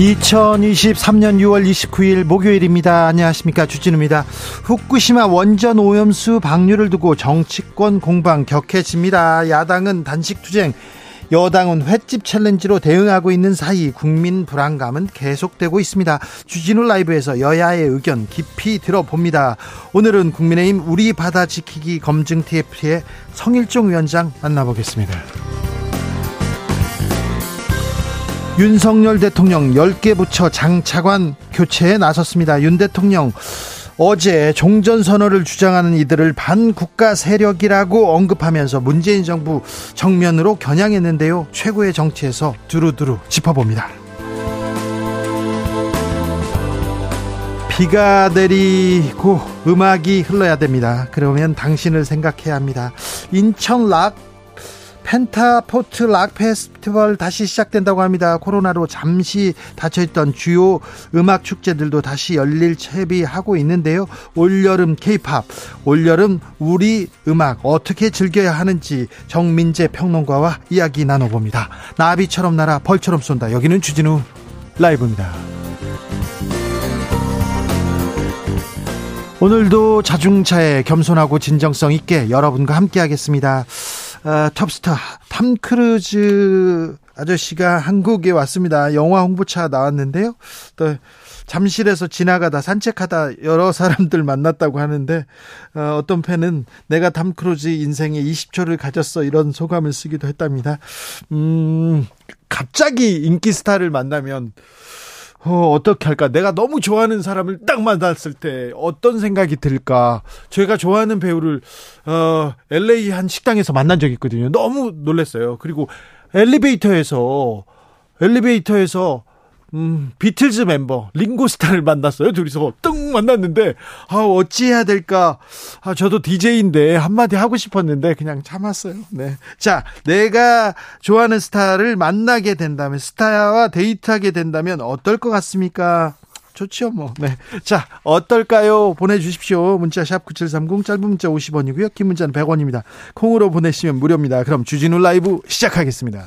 2023년 6월 29일 목요일입니다. 안녕하십니까. 주진우입니다. 후쿠시마 원전 오염수 방류를 두고 정치권 공방 격해집니다. 야당은 단식 투쟁, 여당은 횟집 챌린지로 대응하고 있는 사이 국민 불안감은 계속되고 있습니다. 주진우 라이브에서 여야의 의견 깊이 들어봅니다. 오늘은 국민의힘 우리 바다 지키기 검증 TF의 성일종 위원장 만나보겠습니다. 윤석열 대통령 10개 부처 장차관 교체에 나섰습니다. 윤 대통령 어제 종전선언을 주장하는 이들을 반국가 세력이라고 언급하면서 문재인 정부 정면으로 겨냥했는데요. 최고의 정치에서 두루두루 짚어봅니다. 비가 내리고 음악이 흘러야 됩니다. 그러면 당신을 생각해야 합니다. 인천 락 펜타포트 락 페스티벌 다시 시작된다고 합니다. 코로나로 잠시 닫혀있던 주요 음악 축제들도 다시 열릴 채비하고 있는데요. 올여름 케이팝, 올여름 우리 음악 어떻게 즐겨야 하는지 정민재 평론가와 이야기 나눠봅니다. 나비처럼 날아 벌처럼 쏜다. 여기는 주진우 라이브입니다. 오늘도 자중자애 겸손하고 진정성 있게 여러분과 함께 하겠습니다. 아, 톱스타 탐 크루즈 아저씨가 한국에 왔습니다. 영화 홍보차 나왔는데요. 또 잠실에서 지나가다 산책하다 여러 사람들 만났다고 하는데 어, 어떤 팬은 내가 탐 크루즈 인생에 20초를 가졌어 이런 소감을 쓰기도 했답니다. 음, 갑자기 인기 스타를 만나면 어, 어떻게 할까? 내가 너무 좋아하는 사람을 딱 만났을 때 어떤 생각이 들까? 제가 좋아하는 배우를, 어, LA 한 식당에서 만난 적이 있거든요. 너무 놀랐어요. 그리고 엘리베이터에서, 엘리베이터에서 음, 비틀즈 멤버 링고스타를 만났어요. 둘이서 뚱 만났는데 아 어찌해야 될까? 아 저도 DJ인데 한마디 하고 싶었는데 그냥 참았어요. 네. 자, 내가 좋아하는 스타를 만나게 된다면 스타와 데이트하게 된다면 어떨 것 같습니까? 좋죠, 뭐. 네. 자, 어떨까요? 보내주십시오. 문자 샵 9730, 짧은 문자 50원이고요. 긴 문자는 100원입니다. 콩으로 보내시면 무료입니다. 그럼 주진우 라이브 시작하겠습니다.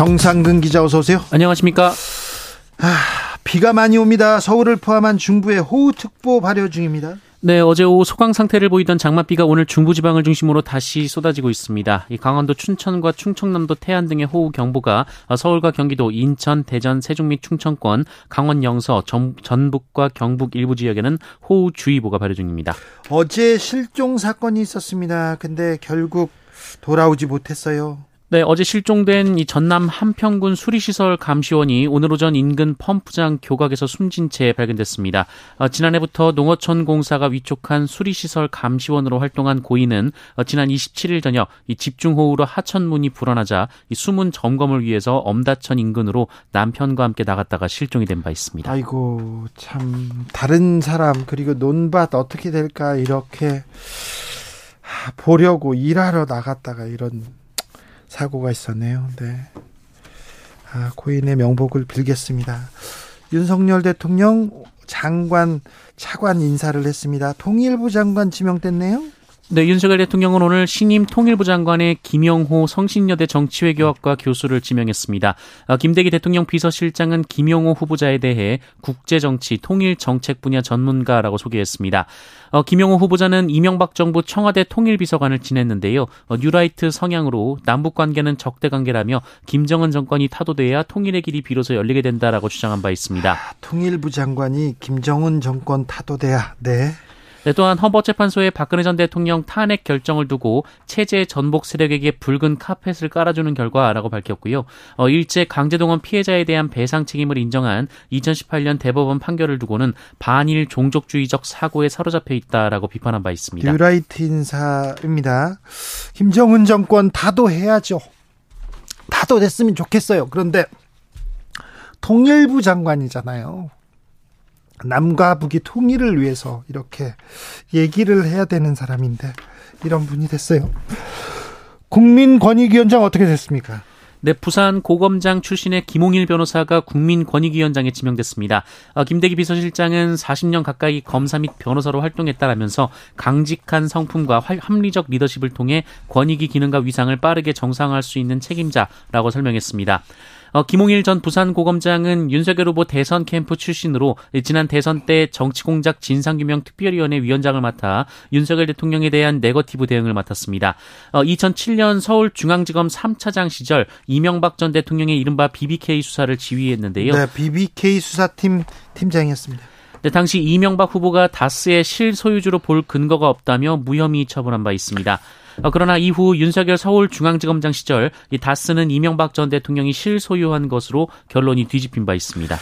정상근 기자 어서 오세요. 안녕하십니까? 아, 비가 많이 옵니다. 서울을 포함한 중부에 호우특보 발효 중입니다. 네, 어제 오후 소강 상태를 보이던 장맛비가 오늘 중부 지방을 중심으로 다시 쏟아지고 있습니다. 이 강원도 춘천과 충청남도 태안 등의 호우 경보가 서울과 경기도, 인천, 대전, 세종 및 충청권, 강원 영서, 전, 전북과 경북 일부 지역에는 호우 주의보가 발효 중입니다. 어제 실종 사건이 있었습니다. 근데 결국 돌아오지 못했어요. 네, 어제 실종된 이 전남 한평군 수리시설 감시원이 오늘 오전 인근 펌프장 교각에서 숨진 채 발견됐습니다. 어, 지난해부터 농어촌 공사가 위촉한 수리시설 감시원으로 활동한 고인은 어, 지난 27일 저녁 이 집중호우로 하천문이 불어나자 이 수문 점검을 위해서 엄다천 인근으로 남편과 함께 나갔다가 실종이 된 바 있습니다. 아이고 참 다른 사람 그리고 논밭 어떻게 될까 이렇게 보려고 일하러 나갔다가 이런 사고가 있었네요. 네. 아, 고인의 명복을 빌겠습니다. 윤석열 대통령 장관 차관 인사를 했습니다. 통일부 장관 지명됐네요. 네, 윤석열 대통령은 오늘 신임 통일부 장관의 김영호 성신여대 정치외교학과 교수를 지명했습니다. 어, 김대기 대통령 비서실장은 김영호 후보자에 대해 국제정치, 통일정책 분야 전문가라고 소개했습니다. 어, 김영호 후보자는 이명박 정부 청와대 통일비서관을 지냈는데요. 어, 뉴라이트 성향으로 남북 관계는 적대 관계라며 김정은 정권이 타도돼야 통일의 길이 비로소 열리게 된다라고 주장한 바 있습니다. 아, 통일부 장관이 김정은 정권 타도돼야 네. 네, 또한 헌법재판소의 박근혜 전 대통령 탄핵 결정을 두고 체제 전복 세력에게 붉은 카펫을 깔아주는 결과라고 밝혔고요. 어, 일제 강제동원 피해자에 대한 배상 책임을 인정한 2018년 대법원 판결을 두고는 반일 종족주의적 사고에 사로잡혀 있다라고 비판한 바 있습니다. 뉴라이트 인사입니다. 김정은 정권 다도해야죠. 다도됐으면 좋겠어요. 그런데 통일부 장관이잖아요. 남과 북이 통일을 위해서 이렇게 얘기를 해야 되는 사람인데 이런 분이 됐어요. 국민권익위원장 어떻게 됐습니까? 네, 부산 고검장 출신의 김홍일 변호사가 국민권익위원장에 지명됐습니다. 어, 김대기 비서실장은 40년 가까이 검사 및 변호사로 활동했다라면서 강직한 성품과 합리적 리더십을 통해 권익위 기능과 위상을 빠르게 정상화할 수 있는 책임자라고 설명했습니다. 어, 김홍일 전 부산고검장은 윤석열 후보 대선 캠프 출신으로 지난 대선 때 정치공작 진상규명 특별위원회 위원장을 맡아 윤석열 대통령에 대한 네거티브 대응을 맡았습니다. 어, 2007년 서울중앙지검 3차장 시절 이명박 전 대통령의 이른바 BBK 수사를 지휘했는데요. 네, BBK 수사팀 팀장이었습니다. 네, 당시 이명박 후보가 다스의 실소유주로 볼 근거가 없다며 무혐의 처분한 바 있습니다. 어, 그러나 이후 윤석열 서울중앙지검장 시절 이 다스는 이명박 전 대통령이 실소유한 것으로 결론이 뒤집힌 바 있습니다.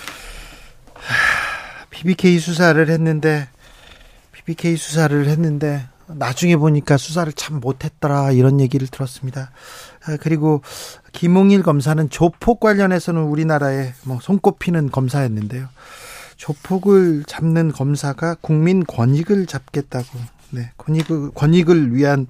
BBK 수사를 했는데 BBK 수사를 했는데 나중에 보니까 수사를 참 못했더라 이런 얘기를 들었습니다. 아, 그리고 김홍일 검사는 조폭 관련해서는 우리나라에 뭐 손꼽히는 검사였는데요. 조폭을 잡는 검사가 국민 권익을 잡겠다고 네, 권익을, 권익을 위한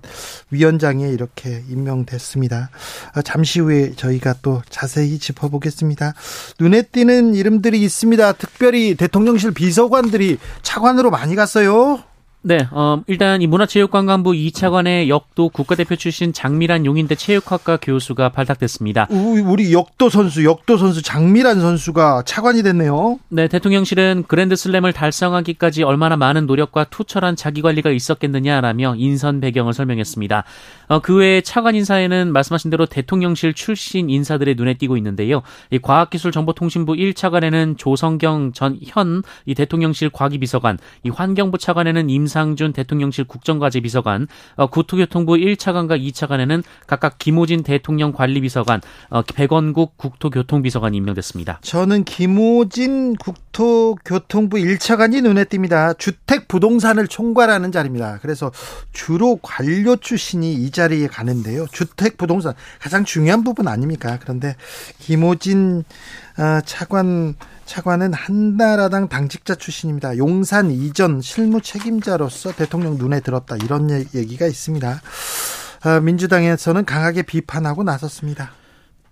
위원장에 이렇게 임명됐습니다. 아, 잠시 후에 저희가 또 자세히 짚어보겠습니다. 눈에 띄는 이름들이 있습니다. 특별히 대통령실 비서관들이 차관으로 많이 갔어요. 네, 어, 일단 이 문화체육관광부 2차관의 역도 국가대표 출신 장미란 용인대 체육학과 교수가 발탁됐습니다. 우리 역도 선수, 역도 선수 장미란 선수가 차관이 됐네요. 네, 대통령실은 그랜드슬램을 달성하기까지 얼마나 많은 노력과 투철한 자기관리가 있었겠느냐라며 인선 배경을 설명했습니다. 어, 그 외에 차관 인사에는 말씀하신 대로 대통령실 출신 인사들의 눈에 띄고 있는데요. 이 과학기술정보통신부 1차관에는 조성경 전 현 이 대통령실 과기비서관, 이 환경부 차관에는 임사 김상준 대통령실 국정과제 비서관, 어, 국토교통부 1차관과 2차관에는 각각 김호진 대통령 관리비서관, 어, 백원국 국토교통비서관이 임명됐습니다. 저는 김호진 국토교통부 1차관이 눈에 띕니다. 주택 부동산을 총괄하는 자리입니다. 그래서 주로 관료 출신이 이 자리에 가는데요. 주택 부동산 가장 중요한 부분 아닙니까? 그런데 김호진 어, 차관 차관은 한나라당 당직자 출신입니다. 용산 이전 실무 책임자로서 대통령 눈에 들었다 이런 얘기가 있습니다. 어, 민주당에서는 강하게 비판하고 나섰습니다.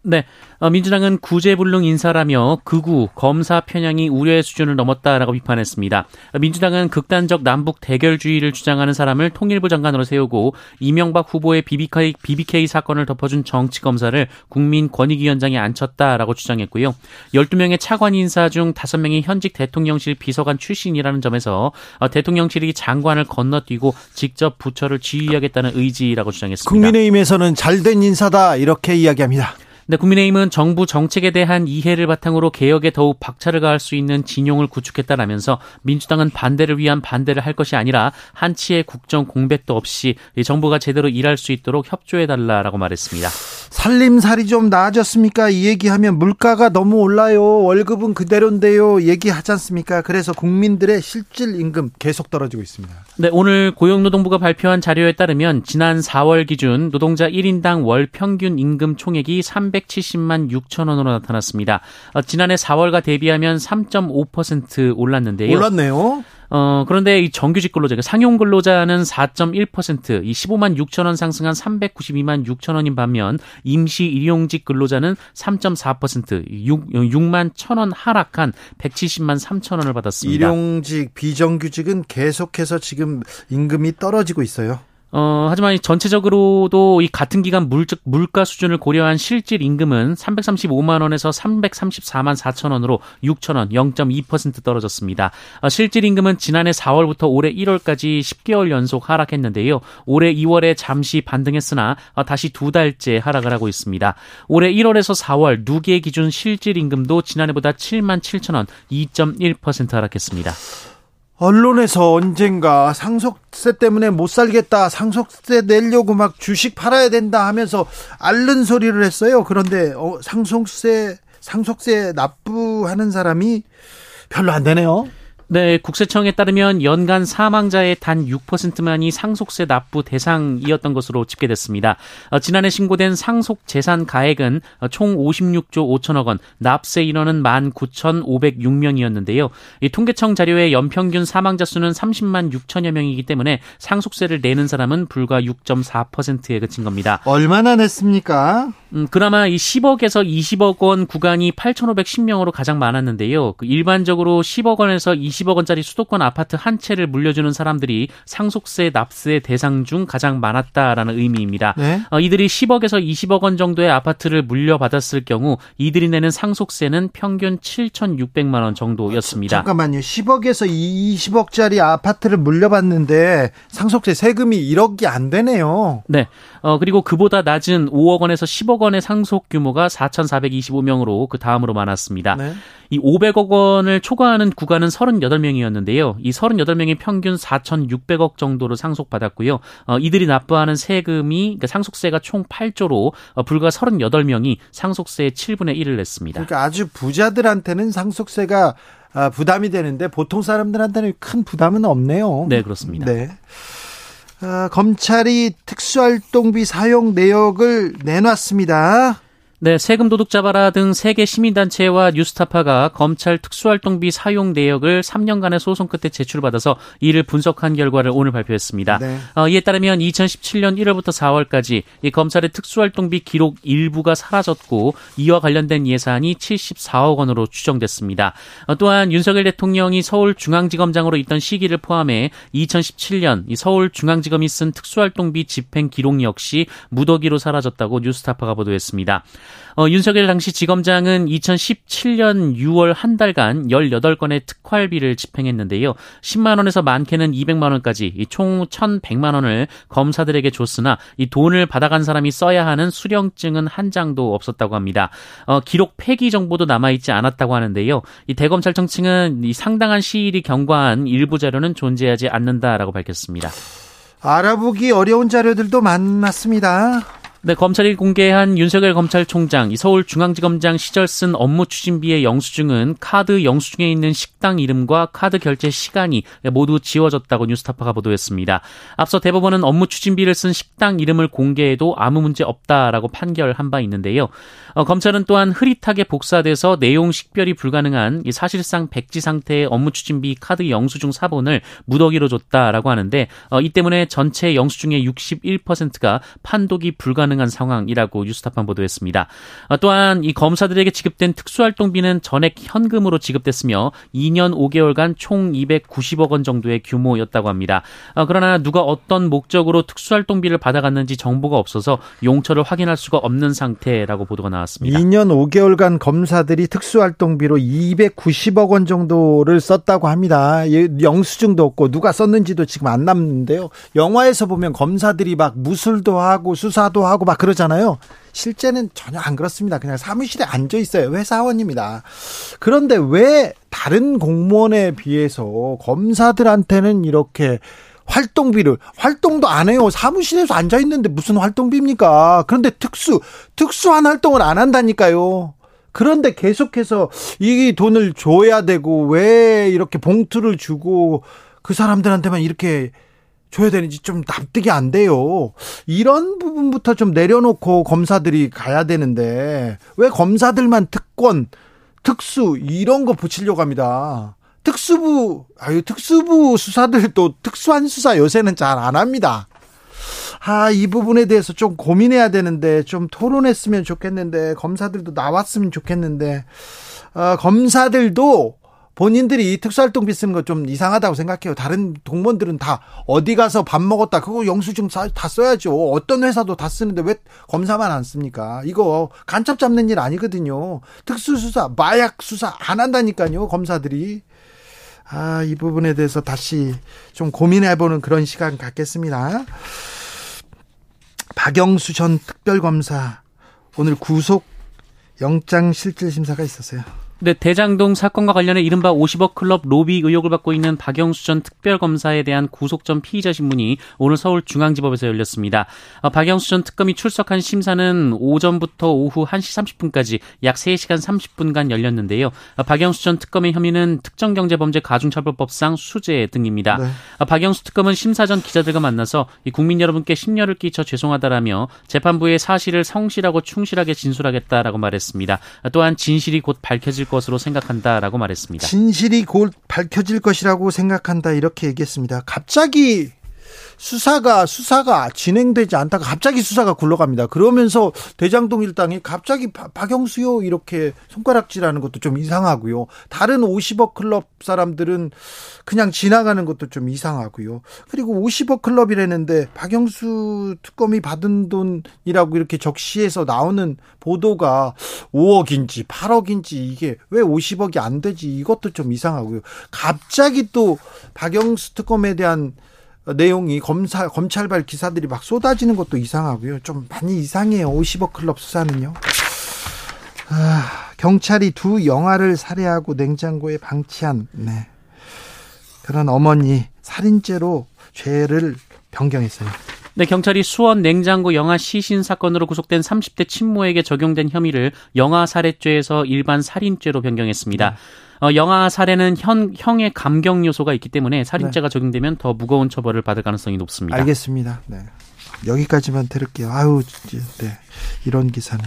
네. 어, 민주당은 구제불능 인사라며 극우 검사 편향이 우려의 수준을 넘었다라고 비판했습니다. 민주당은 극단적 남북 대결주의를 주장하는 사람을 통일부 장관으로 세우고 이명박 후보의 BBK, BBK 사건을 덮어준 정치검사를 국민권익위원장에 앉혔다라고 주장했고요. 12명의 차관 인사 중 5명이 현직 대통령실 비서관 출신이라는 점에서 어, 대통령실이 장관을 건너뛰고 직접 부처를 지휘하겠다는 의지라고 주장했습니다. 국민의힘에서는 잘된 인사다 이렇게 이야기합니다. 네, 국민의힘은 정부 정책에 대한 이해를 바탕으로 개혁에 더욱 박차를 가할 수 있는 진용을 구축했다라면서 민주당은 반대를 위한 반대를 할 것이 아니라 한치의 국정 공백도 없이 정부가 제대로 일할 수 있도록 협조해달라라고 말했습니다. 살림살이 좀 나아졌습니까? 이 얘기하면 물가가 너무 올라요. 월급은 그대로인데요. 얘기하지 않습니까? 그래서 국민들의 실질 임금 계속 떨어지고 있습니다. 네, 오늘 고용노동부가 발표한 자료에 따르면 지난 4월 기준 노동자 1인당 월 평균 임금 총액이 370만 6천 원으로 나타났습니다. 어, 지난해 4월과 대비하면 3.5% 올랐는데요. 올랐네요. 어, 그런데 이 정규직 근로자, 상용 근로자는 4.1%, 이 15만 6천 원 상승한 392만 6천 원인 반면 임시 일용직 근로자는 3.4%, 6, 6만 1천 원 하락한 170만 3천 원을 받았습니다. 일용직, 비정규직은 계속해서 지금 임금이 떨어지고 있어요. 어, 하지만 전체적으로도 이 같은 기간 물, 물가 수준을 고려한 실질 임금은 335만 원에서 334만 4천 원으로 6천 원, 0.2% 떨어졌습니다. 어, 실질 임금은 지난해 4월부터 올해 1월까지 10개월 연속 하락했는데요. 올해 2월에 잠시 반등했으나 어, 다시 두 달째 하락을 하고 있습니다. 올해 1월에서 4월 누계 기준 실질 임금도 지난해보다 7만 7천 원, 2.1% 하락했습니다. 언론에서 언젠가 상속세 때문에 못 살겠다, 상속세 내려고 막 주식 팔아야 된다 하면서 앓는 소리를 했어요. 그런데 어, 상속세 상속세 납부하는 사람이 별로 안 되네요. 네, 국세청에 따르면 연간 사망자의 단 6%만이 상속세 납부 대상이었던 것으로 집계됐습니다. 어, 지난해 신고된 상속 재산 가액은 총 56조 5천억 원, 납세 인원은 19,506명이었는데요. 이 통계청 자료의 연평균 사망자 수는 30만 6천여 명이기 때문에 상속세를 내는 사람은 불과 6.4%에 그친 겁니다. 얼마나 냈습니까? 음, 그나마 이 10억에서 20억 원 구간이 8,510명으로 가장 많았는데요. 그 일반적으로 10억 원에서 20억 원짜리 수도권 아파트 한 채를 물려주는 사람들이 상속세 납세 대상 중 가장 많았다라는 의미입니다. 네? 어, 이들이 10억에서 20억 원 정도의 아파트를 물려받았을 경우 이들이 내는 상속세는 평균 7,600만 원 정도였습니다. 잠깐만요. 10억에서 20억짜리 아파트를 물려받는데 상속세 세금이 1억이 안 되네요. 네. 어, 그리고 그보다 낮은 5억 원에서 10억 원의 상속 규모가 4,425명으로 그 다음으로 많았습니다. 네. 이 500억 원을 초과하는 구간은 38명이었는데요. 이 38명이 평균 4,600억 정도로 상속받았고요. 어, 이들이 납부하는 세금이 그러니까 상속세가 총 8조로 어, 불과 38명이 상속세의 7분의 1을 냈습니다. 그러니까 아주 부자들한테는 상속세가 아, 부담이 되는데 보통 사람들한테는 큰 부담은 없네요. 네, 그렇습니다. 네. 어, 검찰이 특수활동비 사용 내역을 내놨습니다. 네, 세금 도둑 잡아라 등 세계 시민단체와 뉴스타파가 검찰 특수활동비 사용 내역을 3년간의 소송 끝에 제출받아서 이를 분석한 결과를 오늘 발표했습니다. 네. 어, 이에 따르면 2017년 1월부터 4월까지 이 검찰의 특수활동비 기록 일부가 사라졌고 이와 관련된 예산이 74억 원으로 추정됐습니다. 어, 또한 윤석열 대통령이 서울중앙지검장으로 있던 시기를 포함해 2017년 이 서울중앙지검이 쓴 특수활동비 집행 기록 역시 무더기로 사라졌다고 뉴스타파가 보도했습니다. 어, 윤석열 당시 지검장은 2017년 6월 한 달간 18건의 특활비를 집행했는데요. 10만 원에서 많게는 200만 원까지 총 1,100만 원을 검사들에게 줬으나 이 돈을 받아간 사람이 써야 하는 수령증은 한 장도 없었다고 합니다. 어, 기록 폐기 정보도 남아 있지 않았다고 하는데요. 이 대검찰청 층은 이 상당한 시일이 경과한 일부 자료는 존재하지 않는다라고 밝혔습니다. 알아보기 어려운 자료들도 많았습니다. 네, 검찰이 공개한 윤석열 검찰총장, 서울중앙지검장 시절 쓴 업무 추진비의 영수증은 카드 영수증에 있는 식당 이름과 카드 결제 시간이 모두 지워졌다고 뉴스타파가 보도했습니다. 앞서 대법원은 업무 추진비를 쓴 식당 이름을 공개해도 아무 문제 없다라고 판결한 바 있는데요. 어, 검찰은 또한 흐릿하게 복사돼서 내용 식별이 불가능한 사실상 백지 상태의 업무 추진비 카드 영수증 사본을 무더기로 줬다라고 하는데 어, 이 때문에 전체 영수증의 61%가 판독이 불가능 가능한 상황이라고 뉴스타판 보도했습니다. 어, 또한 이 검사들에게 지급된 특수활동비는 전액 현금으로 지급됐으며 2년 5개월간 총 290억 원 정도의 규모였다고 합니다. 어, 그러나 누가 어떤 목적으로 특수활동비를 받아갔는지 정보가 없어서 용처를 확인할 수가 없는 상태라고 보도가 나왔습니다. 2년 5개월간 검사들이 특수활동비로 290억 원 정도를 썼다고 합니다. 영수증도 없고 누가 썼는지도 지금 안 남는데요. 영화에서 보면 검사들이 막 무술도 하고 수사도 하고 막 그러잖아요. 실제는 전혀 안 그렇습니다. 그냥 사무실에 앉아 있어요. 회사원입니다. 그런데 왜 다른 공무원에 비해서 검사들한테는 이렇게 활동비를 활동도 안 해요. 사무실에서 앉아 있는데 무슨 활동비입니까? 그런데 특수 특수한 활동을 안 한다니까요. 그런데 계속해서 이 돈을 줘야 되고 왜 이렇게 봉투를 주고 그 사람들한테만 이렇게 줘야 되는지 좀 납득이 안 돼요. 이런 부분부터 좀 내려놓고 검사들이 가야 되는데 왜 검사들만 특권, 특수 이런 거 붙이려고 합니다. 특수부 아유 특수부 수사들도 특수한 수사 요새는 잘 안 합니다. 아, 이 부분에 대해서 좀 고민해야 되는데 좀 토론했으면 좋겠는데 검사들도 나왔으면 좋겠는데 어, 검사들도 본인들이 특수활동비 쓰는 거 좀 이상하다고 생각해요. 다른 동문들은 다 어디 가서 밥 먹었다. 그거 영수증 다 써야죠. 어떤 회사도 다 쓰는데 왜 검사만 안 씁니까? 이거 간첩 잡는 일 아니거든요. 특수수사, 마약 수사 안 한다니까요. 검사들이. 아, 이 부분에 대해서 다시 좀 고민해보는 그런 시간 갖겠습니다. 박영수 전 특별검사 오늘 구속 영장 실질 심사가 있었어요. 네, 대장동 사건과 관련해 이른바 50억 클럽 로비 의혹을 받고 있는 박영수 전 특별검사에 대한 구속 전 피의자 신문이 오늘 서울중앙지법에서 열렸습니다. 어, 박영수 전 특검이 출석한 심사는 오전부터 오후 1시 30분까지 약 3시간 30분간 열렸는데요. 어, 박영수 전 특검의 혐의는 특정경제범죄 가중처벌법상 수재 등입니다. 네. 어, 박영수 특검은 심사 전 기자들과 만나서 국민 여러분께 심려를 끼쳐 죄송하다라며 재판부의 사실을 성실하고 충실하게 진술하겠다라고 말했습니다. 또한 진실이 곧 밝혀질 것으로 생각한다라고 말했습니다. 진실이 곧 밝혀질 것이라고 생각한다 이렇게 얘기했습니다. 갑자기 수사가 수사가 진행되지 않다가 갑자기 수사가 굴러갑니다. 그러면서 대장동 일당이 갑자기 박영수요 이렇게 손가락질하는 것도 좀 이상하고요. 다른 50억 클럽 사람들은 그냥 지나가는 것도 좀 이상하고요. 그리고 50억 클럽이라는데 박영수 특검이 받은 돈이라고 이렇게 적시해서 나오는 보도가 5억인지 8억인지 이게 왜 50억이 안 되지 이것도 좀 이상하고요. 갑자기 또 박영수 특검에 대한 내용이 검사 검찰발 기사들이 막 쏟아지는 것도 이상하고요. 좀 많이 이상해요. 50억 클럽 수사는요. 아, 경찰이 두 영아를 살해하고 냉장고에 방치한 네. 그런 어머니 살인죄로 죄를 변경했어요. 네, 경찰이 수원 냉장고 영아 시신 사건으로 구속된 30대 친모에게 적용된 혐의를 영아 살해죄에서 일반 살인죄로 변경했습니다. 네. 어, 영아 살해는 현, 형의 감경 요소가 있기 때문에 살인죄가 네. 적용되면 더 무거운 처벌을 받을 가능성이 높습니다. 알겠습니다. 네. 여기까지만 들을게요. 아유, 네. 이런 기사는.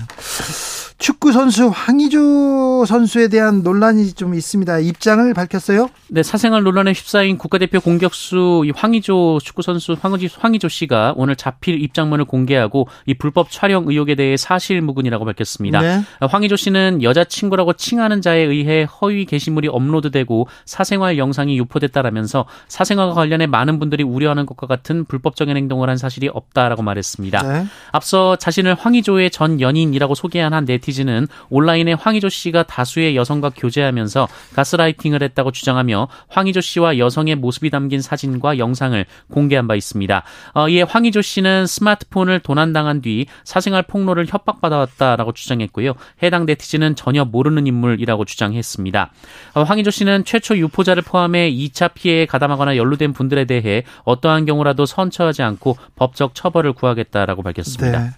축구 선수 황의조 선수에 대한 논란이 좀 있습니다. 입장을 밝혔어요? 네, 사생활 논란에 휩싸인 국가대표 공격수 황의조 축구 선수 황의조, 황의조 씨가 오늘 자필 입장문을 공개하고 이 불법 촬영 의혹에 대해 사실무근이라고 밝혔습니다. 네. 황의조 씨는 여자친구라고 칭하는 자에 의해 허위 게시물이 업로드되고 사생활 영상이 유포됐다라면서 사생활과 관련해 많은 분들이 우려하는 것과 같은 불법적인 행동을 한 사실이 없다라고 말했습니다. 네. 앞서 자신을 황의조의 전 연인이라고 소개한 한 네티즌 네티즌은 온라인에 황희조 씨가 다수의 여성과 교제하면서 가스라이팅을 했다고 주장하며 황희조 씨와 여성의 모습이 담긴 사진과 영상을 공개한 바 있습니다. 어, 이에 황희조 씨는 스마트폰을 도난당한 뒤 사생활 폭로를 협박받아왔다라고 주장했고요. 해당 네티즌은 전혀 모르는 인물이라고 주장했습니다. 어, 황희조 씨는 최초 유포자를 포함해 2차 피해에 가담하거나 연루된 분들에 대해 어떠한 경우라도 선처하지 않고 법적 처벌을 구하겠다라고 밝혔습니다. 네.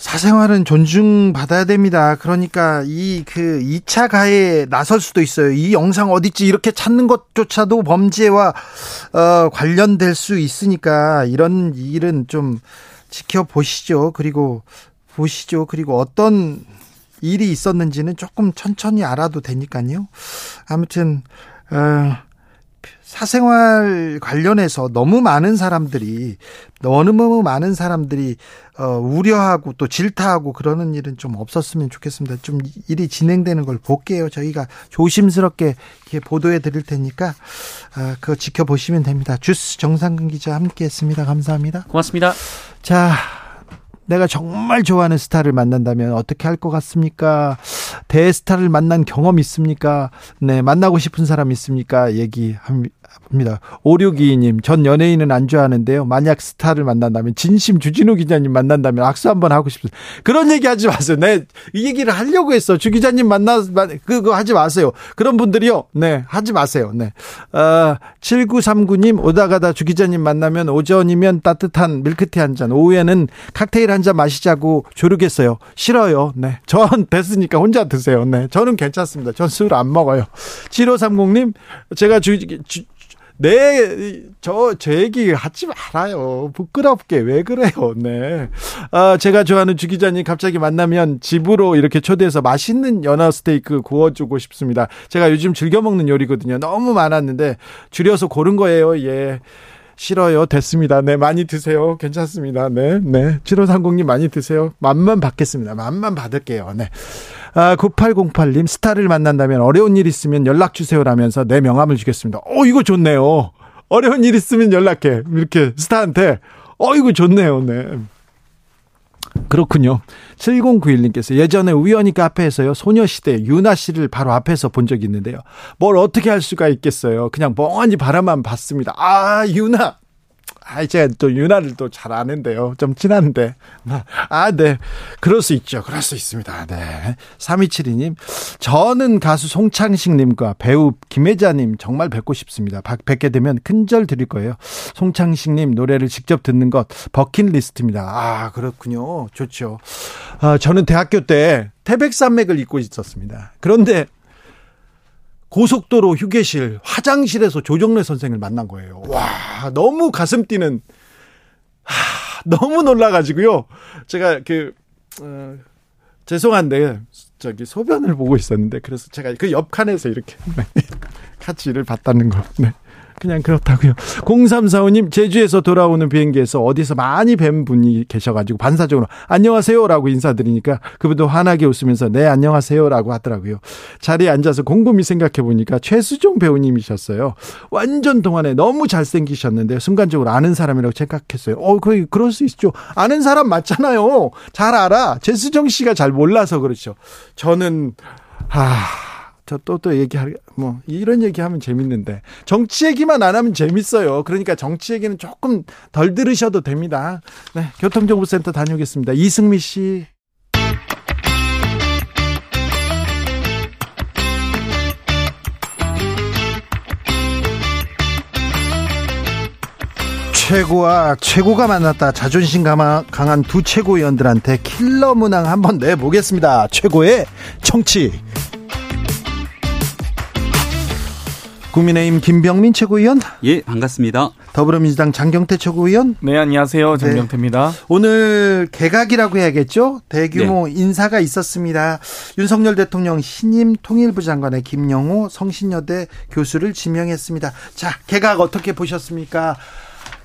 사생활은 존중받아야 됩니다. 그러니까 이 그 2차 가해에 나설 수도 있어요. 이 영상 어딨지 이렇게 찾는 것조차도 범죄와 어, 관련될 수 있으니까 이런 일은 좀 지켜보시죠. 그리고 보시죠. 그리고 어떤 일이 있었는지는 조금 천천히 알아도 되니까요. 아무튼 어, 사생활 관련해서 너무 많은 사람들이 너무 많은 사람들이 어, 우려하고 또 질타하고 그러는 일은 좀 없었으면 좋겠습니다. 좀 일이 진행되는 걸 볼게요. 저희가 조심스럽게 이렇게 보도해 드릴 테니까 어, 그거 지켜보시면 됩니다. 주스 정상근 기자 함께했습니다. 감사합니다. 고맙습니다. 자. 내가 정말 좋아하는 스타를 만난다면 어떻게 할 것 같습니까? 대스타를 만난 경험 있습니까? 네, 만나고 싶은 사람 있습니까? 얘기 합니다. 입니다. 5622님, 전 연예인은 안 좋아하는데요. 만약 스타를 만난다면, 진심 주진우 기자님 만난다면 악수 한번 하고 싶습니다. 그런 얘기 하지 마세요. 네, 이 얘기를 하려고 했어. 주 기자님 만나, 그거 하지 마세요. 그런 분들이요. 네, 하지 마세요. 네. 어, 7939님, 오다 가다 주 기자님 만나면 오전이면 따뜻한 밀크티 한 잔, 오후에는 칵테일 한 잔 마시자고 조르겠어요. 싫어요. 네. 전 됐으니까 혼자 드세요. 네. 저는 괜찮습니다. 전 술 안 먹어요. 7530님, 제가 주, 주 네, 저, 제 얘기 하지 말아요. 부끄럽게. 왜 그래요? 네. 아, 제가 좋아하는 주 기자님 갑자기 만나면 집으로 이렇게 초대해서 맛있는 연어 스테이크 구워주고 싶습니다. 제가 요즘 즐겨 먹는 요리거든요. 너무 많았는데 줄여서 고른 거예요. 예. 싫어요. 됐습니다. 네, 많이 드세요. 괜찮습니다. 네, 네. 7530님 많이 드세요. 맘만 받겠습니다. 맘만 받을게요. 네. 아, 9808님, 스타를 만난다면 어려운 일 있으면 연락 주세요라면서 내 명함을 주겠습니다. 어, 이거 좋네요. 어려운 일 있으면 연락해. 이렇게 스타한테. 어, 이거 좋네요. 네. 그렇군요. 7091님께서 예전에 우연히 카페에서요, 소녀시대 유나 씨를 바로 앞에서 본 적이 있는데요. 뭘 어떻게 할 수가 있겠어요. 그냥 멍하니 바라만 봤습니다. 아, 유나! 아, 이제 또 유나를 또 잘 아는데요. 좀 친한데. 아, 네. 그럴 수 있죠. 그럴 수 있습니다. 네. 3272님. 저는 가수 송창식님과 배우 김혜자님 정말 뵙고 싶습니다. 뵙게 되면 큰절 드릴 거예요. 송창식님 노래를 직접 듣는 것 버킷리스트입니다. 아, 그렇군요. 좋죠. 아, 저는 대학교 때 태백산맥을 입고 있었습니다. 그런데 고속도로 휴게실 화장실에서 조정래 선생을 만난 거예요. 와 너무 가슴 뛰는 하, 너무 놀라 가지고요. 제가 그 어, 죄송한데 저기 소변을 보고 있었는데 그래서 제가 그 옆칸에서 이렇게 같이 일을 봤다는 거. 네. 그냥 그렇다고요. 0345님 제주에서 돌아오는 비행기에서 어디서 많이 뵌 분이 계셔가지고 반사적으로 안녕하세요라고 인사드리니까 그분도 환하게 웃으면서 네 안녕하세요라고 하더라고요. 자리에 앉아서 곰곰이 생각해 보니까 최수종 배우님이셨어요. 완전 동안에 너무 잘생기셨는데 순간적으로 아는 사람이라고 생각했어요. 어, 그 그럴 수 있죠. 아는 사람 맞잖아요. 잘 알아. 최수종 씨가 잘 몰라서 그렇죠. 저는 아. 저또또 또 얘기할 뭐 이런 얘기하면 재밌는데 정치 얘기만 안 하면 재밌어요. 그러니까 정치 얘기는 조금 덜 들으셔도 됩니다. 네, 교통정보센터 다녀오겠습니다. 이승미 씨. 최고와 최고가 만났다. 자존심 강한 두 최고위원들한테 킬러 문항 한번 내보겠습니다. 최고의 정치. 국민의힘 김병민 최고위원. 예, 반갑습니다. 더불어민주당 장경태 최고위원. 네, 안녕하세요. 네. 장경태입니다. 네. 오늘 개각이라고 해야겠죠? 대규모 네. 인사가 있었습니다. 윤석열 대통령 신임 통일부 장관의 김영호 성신여대 교수를 지명했습니다. 자, 개각 어떻게 보셨습니까?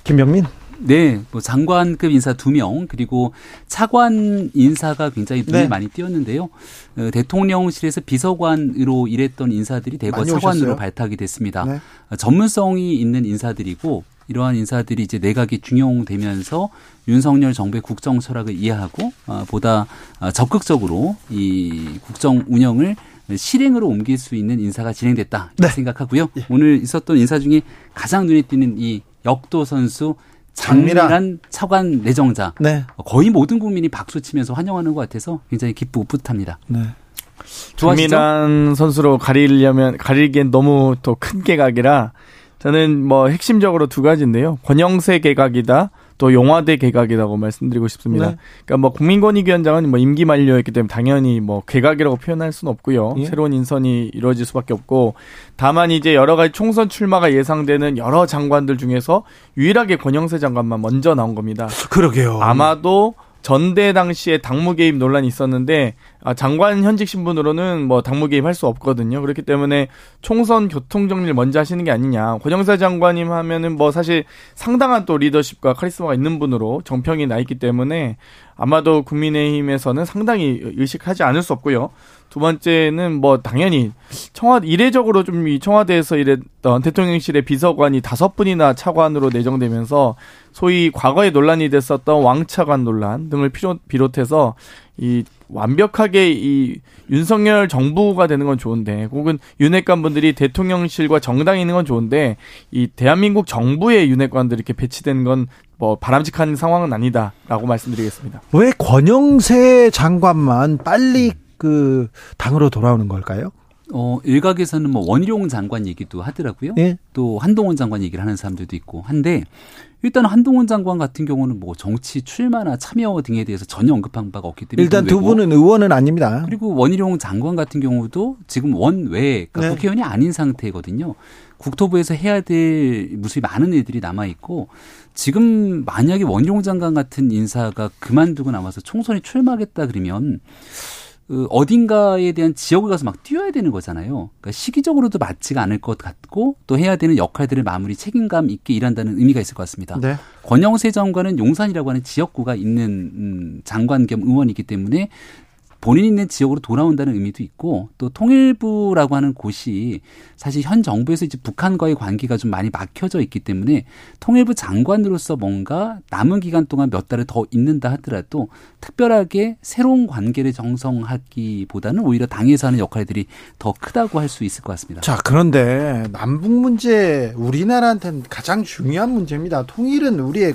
김병민. 네, 뭐 장관급 인사 두 명 그리고 차관 인사가 굉장히 눈에 네. 많이 띄었는데요. 어, 대통령실에서 비서관으로 일했던 인사들이 대거 차관으로 오셨어요? 발탁이 됐습니다. 네. 어, 전문성이 있는 인사들이고 이러한 인사들이 이제 내각이 중용되면서 윤석열 정부의 국정 철학을 이해하고 어, 보다 어, 적극적으로 이 국정 운영을 실행으로 옮길 수 있는 인사가 진행됐다 네. 생각하고요. 예. 오늘 있었던 인사 중에 가장 눈에 띄는 이 역도 선수 장밀한 차관 내정자. 네. 거의 모든 국민이 박수 치면서 환영하는 것 같아서 굉장히 기쁘고 뿌듯합니다. 네. 장밀한 선수로 가리려면 가리기엔 너무 또 큰 개각이라 저는 뭐 핵심적으로 두 가지인데요. 권영세 개각이다. 또 용화대 개각이라고 말씀드리고 싶습니다. 네. 그러니까 뭐 국민권익위원장은 뭐 임기 만료였기 때문에 당연히 뭐 개각이라고 표현할 수는 없고요. 예. 새로운 인선이 이루어질 수밖에 없고 다만 이제 여러 가지 총선 출마가 예상되는 여러 장관들 중에서 유일하게 권영세 장관만 먼저 나온 겁니다. 그러게요. 아마도 전대 당시에 당무 개입 논란이 있었는데 아, 장관 현직 신분으로는 뭐 당무 개입할 수 없거든요. 그렇기 때문에 총선 교통 정리를 먼저 하시는 게 아니냐. 권영사 장관님 하면은 뭐 사실 상당한 또 리더십과 카리스마가 있는 분으로 정평이 나 있기 때문에 아마도 국민의힘에서는 상당히 의식하지 않을 수 없고요. 두 번째는 뭐 당연히 청와 이례적으로 좀 이 청와대에서 일했던 대통령실의 비서관이 다섯 분이나 차관으로 내정되면서 소위 과거에 논란이 됐었던 왕차관 논란 등을 비롯해서 이 완벽하게 이 윤석열 정부가 되는 건 좋은데 혹은 윤핵관 분들이 대통령실과 정당이 있는 건 좋은데 이 대한민국 정부의 윤핵관들이 이렇게 배치된 건 뭐 바람직한 상황은 아니다라고 말씀드리겠습니다. 왜 권영세 장관만 빨리 그 당으로 돌아오는 걸까요? 어, 일각에서는 뭐 원희룡 장관 얘기도 하더라고요. 예? 또 한동훈 장관 얘기를 하는 사람들도 있고 한데 일단 한동훈 장관 같은 경우는 뭐 정치 출마나 참여 등에 대해서 전혀 언급한 바가 없기 때문에 일단 두 분은 의원은 아닙니다. 그리고 원희룡 장관 같은 경우도 지금 원외 그러니까 네. 국회의원이 아닌 상태거든요. 국토부에서 해야 될 무수히 많은 일들이 남아 있고 지금 만약에 원희룡 장관 같은 인사가 그만두고 남아서 총선에 출마하겠다 그러면 그 어딘가에 대한 지역을 가서 막 뛰어야 되는 거잖아요. 그러니까 시기적으로도 맞지가 않을 것 같고 또 해야 되는 역할들을 마무리 책임감 있게 일한다는 의미가 있을 것 같습니다. 네. 권영세 장관은 용산이라고 하는 지역구가 있는 음, 장관 겸 의원이기 때문에 본인 있는 지역으로 돌아온다는 의미도 있고 또 통일부라고 하는 곳이 사실 현 정부에서 이제 북한과의 관계가 좀 많이 막혀져 있기 때문에 통일부 장관으로서 뭔가 남은 기간 동안 몇 달을 더 있는다 하더라도 특별하게 새로운 관계를 정성하기보다는 오히려 당에서 하는 역할들이 더 크다고 할 수 있을 것 같습니다. 자, 그런데 남북 문제 우리나라한테는 가장 중요한 문제입니다. 통일은 우리의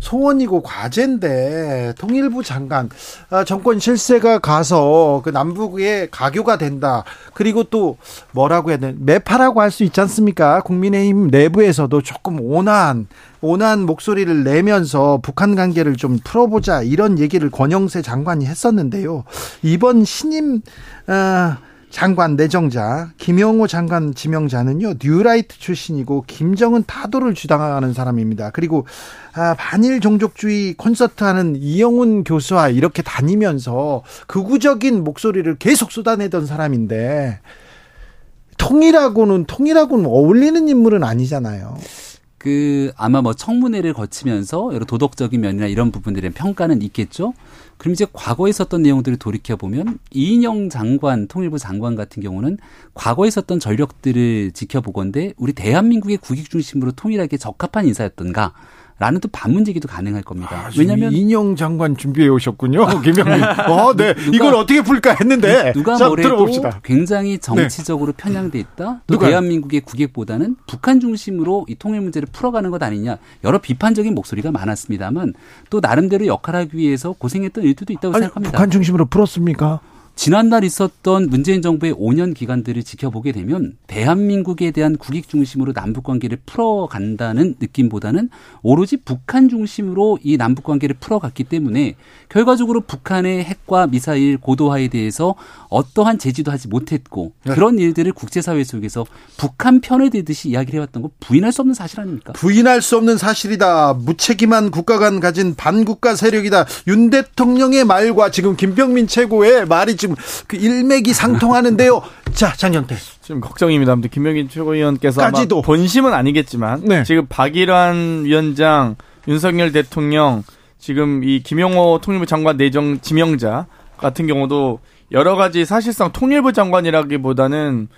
소원이고 과제인데 통일부 장관 아, 정권 실세가 가서 그 남북의 가교가 된다. 그리고 또 뭐라고 해야 되나 매파라고 할 수 있지 않습니까? 국민의힘 내부에서도 조금 온화한 온화한 목소리를 내면서 북한 관계를 좀 풀어보자 이런 얘기를 권영세 장관이 했었는데요. 이번 신임 어, 장관 내정자 김영호 장관 지명자는요 뉴라이트 출신이고 김정은 타도를 주당하는 사람입니다. 그리고 아, 반일 종족주의 콘서트하는 이영훈 교수와 이렇게 다니면서 극우적인 목소리를 계속 쏟아내던 사람인데 통일하고는 통일하고는 어울리는 인물은 아니잖아요. 그 아마 뭐 청문회를 거치면서 여러 도덕적인 면이나 이런 부분들의 평가는 있겠죠. 그럼 이제 과거에 있었던 내용들을 돌이켜 보면 이인영 장관, 통일부 장관 같은 경우는 과거에 있었던 전력들을 지켜보건데 우리 대한민국의 국익 중심으로 통일하기에 적합한 인사였던가? 라는 또 반문 제기도 가능할 겁니다. 아, 왜냐하면 인영 장관 준비해 오셨군요, 김영민. 어, 네. 누가, 이걸 어떻게 풀까 했는데 누가 자, 뭐래도 들어봅시다. 굉장히 네. 정치적으로 네. 편향돼 있다. 또 누가? 대한민국의 국익보다는 북한 중심으로 이 통일 문제를 풀어가는 것 아니냐 여러 비판적인 목소리가 많았습니다만 또 나름대로 역할하기 위해서 고생했던 일들도 있다고 아니, 생각합니다. 북한 중심으로 풀었습니까? 지난달 있었던 문재인 정부의 5년 기간들을 지켜보게 되면 대한민국에 대한 국익 중심으로 남북 관계를 풀어간다는 느낌보다는 오로지 북한 중심으로 이 남북 관계를 풀어갔기 때문에 결과적으로 북한의 핵과 미사일 고도화에 대해서 어떠한 제지도 하지 못했고 네. 그런 일들을 국제사회 속에서 북한 편을 들듯이 이야기를 해왔던 거 부인할 수 없는 사실 아닙니까? 부인할 수 없는 사실이다. 무책임한 국가 간 가진 반국가 세력이다. 윤 대통령의 말과 지금 김병민 최고의 말이 지금 그 일맥이 상통하는데요. 자, 장영태. 지금 걱정입니다. 아무튼 김병민 최고위원께서 까지도. 본심은 아니겠지만 네. 지금 박일환 위원장, 윤석열 대통령, 지금 이 김용호 통일부 장관 내정 지명자 같은 경우도 여러 가지 사실상 통일부 장관이라기보다는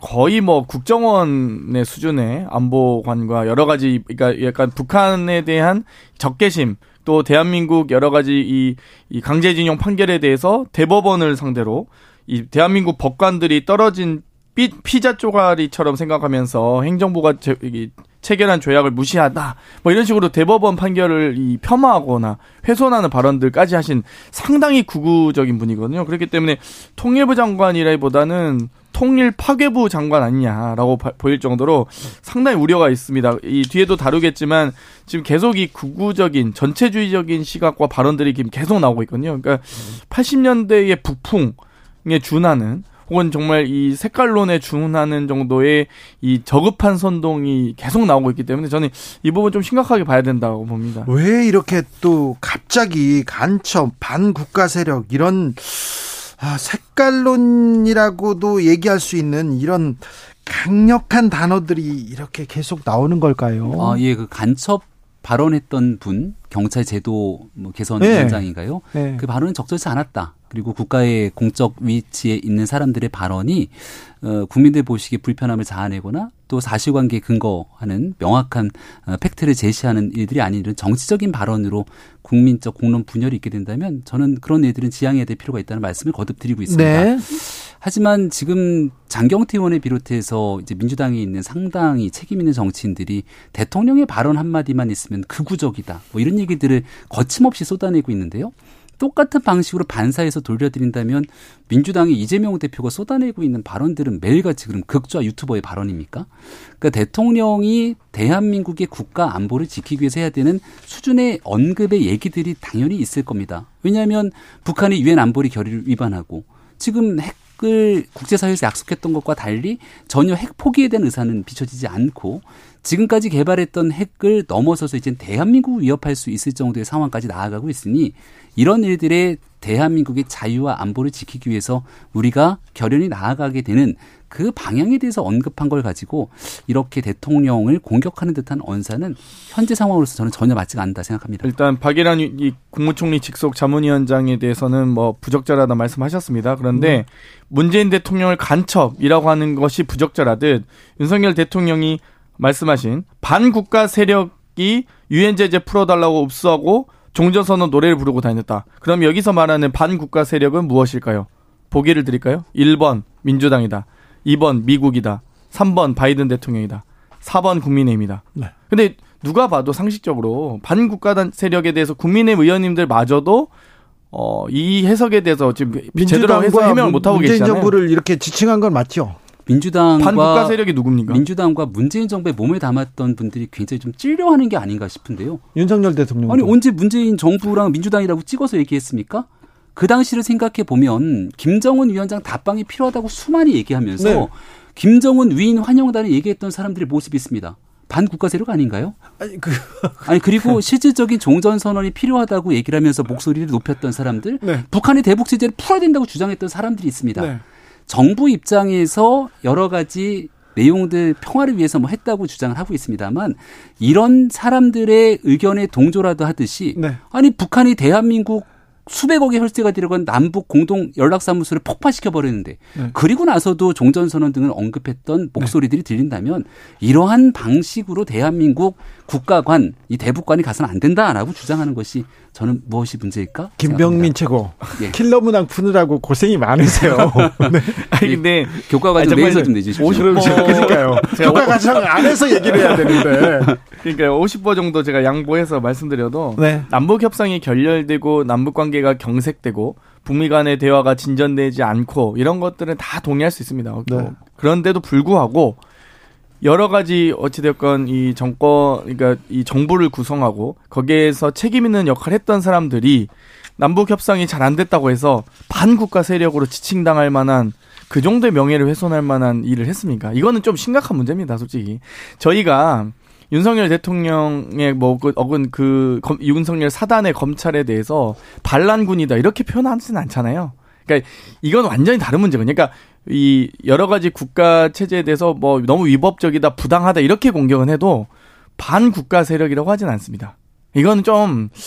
거의 뭐 국정원의 수준의 안보관과 여러 가지 그러니까 약간 북한에 대한 적개심 또 대한민국 여러 가지 이, 이 강제징용 판결에 대해서 대법원을 상대로 이 대한민국 법관들이 떨어진 피, 피자 쪼가리처럼 생각하면서 행정부가 제, 이, 체결한 조약을 무시하다. 뭐 이런 식으로 대법원 판결을 이 폄하하거나 훼손하는 발언들까지 하신 상당히 구구적인 분이거든요. 그렇기 때문에 통일부 장관이라기보다는 통일 파괴부 장관 아니냐라고 바, 보일 정도로 상당히 우려가 있습니다. 이 뒤에도 다루겠지만 지금 계속 이 극우적인 전체주의적인 시각과 발언들이 지금 계속 나오고 있거든요. 그러니까 80년대의 북풍에 준하는 혹은 정말 이 색깔론에 준하는 정도의 이 저급한 선동이 계속 나오고 있기 때문에 저는 이 부분 좀 심각하게 봐야 된다고 봅니다. 왜 이렇게 또 갑자기 간첩 반국가 세력 이런 아, 색깔론이라고도 얘기할 수 있는 이런 강력한 단어들이 이렇게 계속 나오는 걸까요? 아, 예, 그 간첩 발언했던 분 경찰 제도 뭐 개선 네. 위원장인가요? 네. 그 발언은 적절치 않았다. 그리고 국가의 공적 위치에 있는 사람들의 발언이 어, 국민들 보시기에 불편함을 자아내거나 또 사실관계에 근거하는 명확한 어, 팩트를 제시하는 일들이 아닌 이런 정치적인 발언으로 국민적 공론 분열이 있게 된다면 저는 그런 일들은 지양해야 될 필요가 있다는 말씀을 거듭 드리고 있습니다. 네. 하지만 지금 장경태 의원을 비롯해서 이제 민주당에 있는 상당히 책임 있는 정치인들이 대통령의 발언 한마디만 있으면 극우적이다. 뭐 이런 얘기들을 거침없이 쏟아내고 있는데요. 똑같은 방식으로 반사해서 돌려드린다면 민주당의 이재명 대표가 쏟아내고 있는 발언들은 매일같이 그럼 극좌 유튜버의 발언입니까? 그러니까 대통령이 대한민국의 국가 안보를 지키기 위해서 해야 되는 수준의 언급의 얘기들이 당연히 있을 겁니다. 왜냐하면 북한이 유엔 안보리 결의를 위반하고 지금 핵을 국제사회에서 약속했던 것과 달리 전혀 핵 포기에 대한 의사는 비춰지지 않고 지금까지 개발했던 핵을 넘어서서 이제 대한민국을 위협할 수 있을 정도의 상황까지 나아가고 있으니 이런 일들에 대한민국의 자유와 안보를 지키기 위해서 우리가 결연히 나아가게 되는 그 방향에 대해서 언급한 걸 가지고 이렇게 대통령을 공격하는 듯한 언사는 현재 상황으로서 저는 전혀 맞지가 않다 생각합니다. 일단 박일환 이 국무총리 직속 자문위원장에 대해서는 뭐 부적절하다 말씀하셨습니다. 그런데 음. 문재인 대통령을 간첩이라고 하는 것이 부적절하듯 윤석열 대통령이 말씀하신 반국가 세력이 유엔 제재 풀어달라고 읍수하고 종전선언 노래를 부르고 다녔다. 그럼 여기서 말하는 반국가 세력은 무엇일까요? 보기를 드릴까요? 1번 민주당이다. 2번 미국이다. 3번 바이든 대통령이다. 4번 국민의힘이다. 네. 근데 누가 봐도 상식적으로 반국가단 세력에 대해서 국민의힘 의원님들 마저도 어, 이 해석에 대해서 지금 제대로 해석 해명을 못 하고 계시잖아요. 정부를 이렇게 지칭한 건 맞죠? 민주당과 반국가 세력이 누굽니까? 민주당과 문재인 정부의 몸을 담았던 분들이 굉장히 좀 찔려하는 게 아닌가 싶은데요. 윤석열 대통령 아니 언제 문재인 정부랑 민주당이라고 찍어서 얘기했습니까? 그 당시를 생각해 보면 김정은 위원장 답방이 필요하다고 수많이 얘기하면서 네. 김정은 위인 환영단을 얘기했던 사람들의 모습이 있습니다. 반국가 세력 아닌가요? 아니, 그... 아니 그리고 실질적인 종전 선언이 필요하다고 얘기를 하면서 목소리를 높였던 사람들, 네. 북한의 대북 제재를 풀어야 된다고 주장했던 사람들이 있습니다. 네. 정부 입장에서 여러 가지 내용들 평화를 위해서 뭐 했다고 주장을 하고 있습니다만 이런 사람들의 의견에 동조라도 하듯이 네. 아니 북한이 대한민국 수백억의 혈세가 들어간 남북 공동 연락사무소를 폭파시켜 버리는데 네. 그리고 나서도 종전선언 등을 언급했던 목소리들이 네. 들린다면 이러한 방식으로 대한민국 국가관 이 대북관이 가서는 안 된다라고 주장하는 것이 저는 무엇이 문제일까? 김병민 최고 예. 킬러 문항 푸느라고 고생이 많으세요. 네. 아니 근데 교과 과정 내에서 좀 내주십시오. 50번 그러니까요. 교과 과정 안에서 얘기를 해야 되는데. 그러니까 50번 정도 제가 양보해서 말씀드려도 네. 남북 협상이 결렬되고 남북 관계 가 경색되고 북미 간의 대화가 진전되지 않고 이런 것들은 다 동의할 수 있습니다. 네. 그런데도 불구하고 여러 가지 어찌됐건 이 정권, 그러니까 이 정부를 구성하고 거기에서 책임 있는 역할을 했던 사람들이 남북 협상이 잘 안 됐다고 해서 반국가 세력으로 지칭당할 만한 그 정도의 명예를 훼손할 만한 일을 했습니까? 이거는 좀 심각한 문제입니다, 솔직히. 저희가 윤석열 대통령의 뭐그 어근 그 검, 윤석열 사단의 검찰에 대해서 반란군이다 이렇게 표현하지는 않잖아요. 그러니까 이건 완전히 다른 문제거든요. 그러니까 이 여러 가지 국가 체제에 대해서 뭐 너무 위법적이다, 부당하다 이렇게 공격은 해도 반국가 세력이라고 하진 않습니다. 이건 좀 아,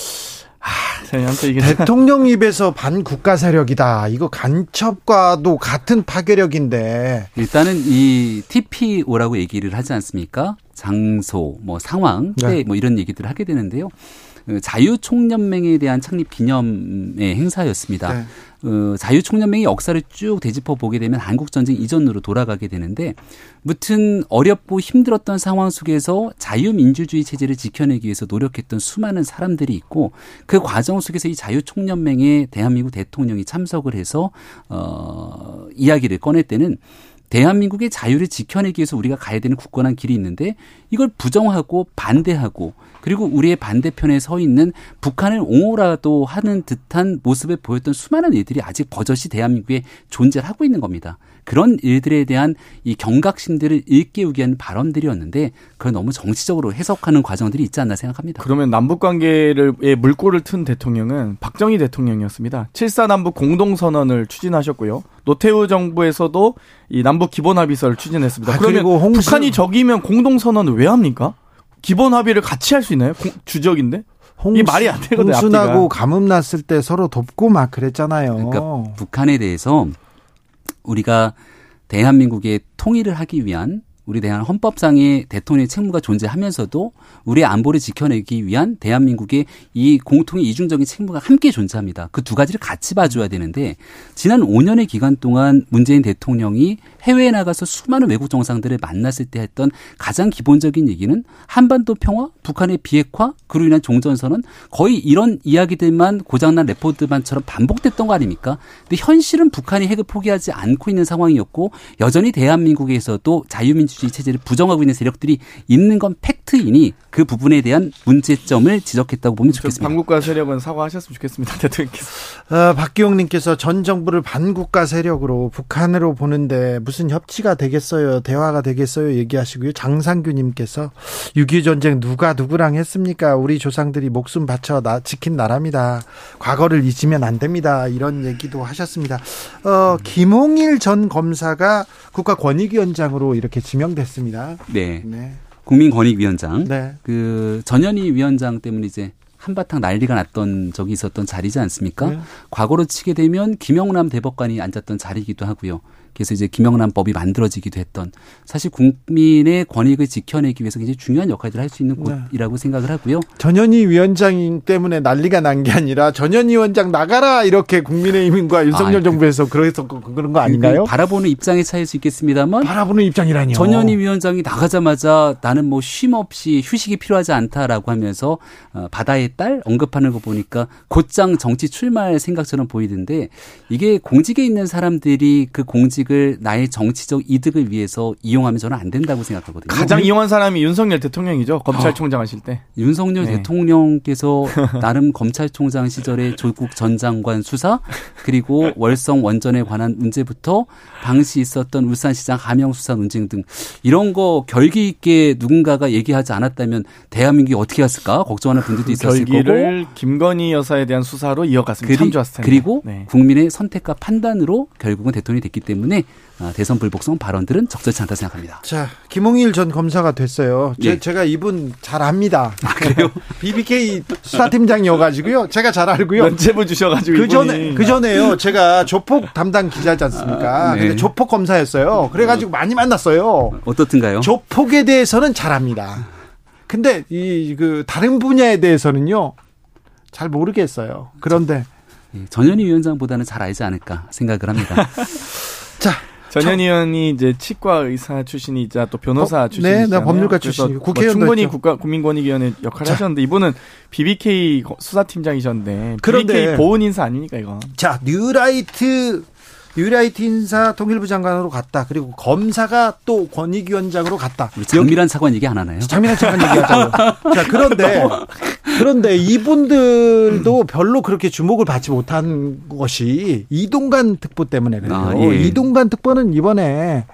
저희한테 이게 대통령 입에서 반국가 세력이다. 이거 간첩과도 같은 파괴력인데 일단은 이 TPO라고 얘기를 하지 않습니까? 장소, 뭐 상황, 때, 네. 뭐 이런 얘기들을 하게 되는데요. 그 자유총연맹에 대한 창립 기념의 행사였습니다. 네. 어, 자유총연맹의 역사를 쭉 되짚어 보게 되면 한국 전쟁 이전으로 돌아가게 되는데 무튼 어렵고 힘들었던 상황 속에서 자유민주주의 체제를 지켜내기 위해서 노력했던 수많은 사람들이 있고 그 과정 속에서 이 자유총연맹에 대한민국 대통령이 참석을 해서 어, 이야기를 꺼낼 때는 대한민국의 자유를 지켜내기 위해서 우리가 가야 되는 굳건한 길이 있는데 이걸 부정하고 반대하고 그리고 우리의 반대편에 서 있는 북한을 옹호라도 하는 듯한 모습을 보였던 수많은 일들이 아직 버젓이 대한민국에 존재를 하고 있는 겁니다. 그런 일들에 대한 이 경각심들을 일깨우기 위한 발언들이었는데 그걸 너무 정치적으로 해석하는 과정들이 있지 않나 생각합니다. 그러면 남북 관계를 물꼬를 튼 대통령은 박정희 대통령이었습니다. 7사 남북 공동 선언을 추진하셨고요. 노태우 정부에서도 이 남북 기본 합의서를 추진했습니다. 아, 그러면 홍수... 북한이 적이면 공동 선언을 왜 합니까? 기본 합의를 같이 할 수 있나요? 주적인데? 홍수, 이 말이 안 되거든요. 홍순하고 가뭄 났을 때 서로 돕고 막 그랬잖아요. 그러니까 북한에 대해서 우리가 대한민국의 통일을 하기 위한 우리 대한 헌법상의 대통령의 책무가 존재하면서도 우리의 안보를 지켜내기 위한 대한민국의 이 공통의 이중적인 책무가 함께 존재합니다. 그 두 가지를 같이 봐줘야 되는데 지난 5년의 기간 동안 문재인 대통령이 해외에 나가서 수많은 외국 정상들을 만났을 때 했던 가장 기본적인 얘기는 한반도 평화, 북한의 비핵화, 그로 인한 종전선언 거의 이런 이야기들만 고장난 레포드만처럼 반복됐던 거 아닙니까? 근데 현실은 북한이 핵을 포기하지 않고 있는 상황이었고 여전히 대한민국에서도 자유민주 민주주의 체제를 부정하고 있는 세력들이 있는 건 팩트이니 그 부분에 대한 문제점을 지적했다고 보면 좋겠습니다. 반국가 세력은 사과하셨으면 좋겠습니다. 대통령께서. 어, 박기용님께서 전 정부를 반국가 세력으로 북한으로 보는데 무슨 협치가 되겠어요? 대화가 되겠어요? 얘기하시고요. 장상규님께서 6.25 전쟁 누가 누구랑 했습니까? 우리 조상들이 목숨 바쳐 나, 지킨 나라입니다. 과거를 잊으면 안 됩니다. 이런 얘기도 하셨습니다. 어, 김홍일 전 검사가 국가권익위원장으로 이렇게 지명 됐습니다. 네. 네. 국민권익위원장. 네. 그 전현희 위원장 때문에 이제 한바탕 난리가 났던 적이 있었던 자리지 않습니까? 네. 과거로 치게 되면 김영남 대법관이 앉았던 자리이기도 하고요. 그래서 이제 김영란법이 만들어지기도 했던 사실 국민의 권익을 지켜내기 위해서 굉장히 중요한 역할을 할 수 있는 네. 곳이라고 생각을 하고요. 전현희 위원장 때문에 난리가 난 게 아니라 전현희 위원장 나가라 이렇게 국민의힘과 윤석열 아, 그 정부에서 그래서 그런 거 아닌가요? 바라보는 입장의 차이일 수 있겠습니다만 바라보는 입장이라니요. 전현희 위원장이 나가자마자 나는 뭐 쉼 없이 휴식이 필요하지 않다라고 하면서 어, 바다의 딸 언급하는 거 보니까 곧장 정치 출마할 생각처럼 보이던데 이게 공직에 있는 사람들이 그 공직 공직을 나의 정치적 이득을 위해서 이용하면 저는 안 된다고 생각하거든요. 가장 이용한 사람이 윤석열 대통령이죠. 검찰총장 하실 때. 윤석열 네. 대통령께서 나름 검찰총장 시절에 조국 전 장관 수사 그리고 월성 원전에 관한 문제부터 당시 있었던 울산시장 하명 수사 논쟁 등 이런 거 결기 있게 누군가가 얘기하지 않았다면 대한민국이 어떻게 갔을까 걱정하는 분들도 그 있었을 결기를 거고 김건희 여사에 대한 수사로 이어갔습니다. 그리, 참 좋았을 텐데. 그리고 네. 국민의 선택과 판단으로 결국은 대통령이 됐기 때문에 때문에 아, 대선 불복성 발언들은 적절치 않다 생각합니다. 자, 김홍일 전 검사가 됐어요. 예. 제, 가 이분 잘 압니다. 아, 그래요? BBK 수사팀장이어가지고요. 제가 잘 알고요. 면제부 주셔가지고 그 전에 그 전에요. 제가 조폭 담당 기자지 않습니까? 아, 네. 근데 조폭 검사였어요. 그래가지고 많이 만났어요. 어떻든가요? 조폭에 대해서는 잘 압니다. 근데 이 그 다른 분야에 대해서는요 잘 모르겠어요. 그런데 예, 전현희 위원장보다는 잘 알지 않을까 생각을 합니다. 자, 전현 의원이 이제 치과 의사 출신이자 또 변호사 어, 출신이잖아요. 네, 법률가 출신. 국회의원 뭐 충분히 국가 국민권익위원회 역할을 자. 하셨는데 이분은 BBK 수사팀장이셨는데 그런데 BBK 보훈 인사 아닙니까 이거? 자, 뉴라이트 뉴라이트 인사 통일부 장관으로 갔다. 그리고 검사가 또 권익위원장으로 갔다. 장미란 차관 얘기 안 하나요? 장미란 차관 얘기하자요. 자, 그런데 그런데 이분들도 별로 그렇게 주목을 받지 못한 것이 이동관 특보 때문에 그래요. 아, 예. 이동관 특보는 이번에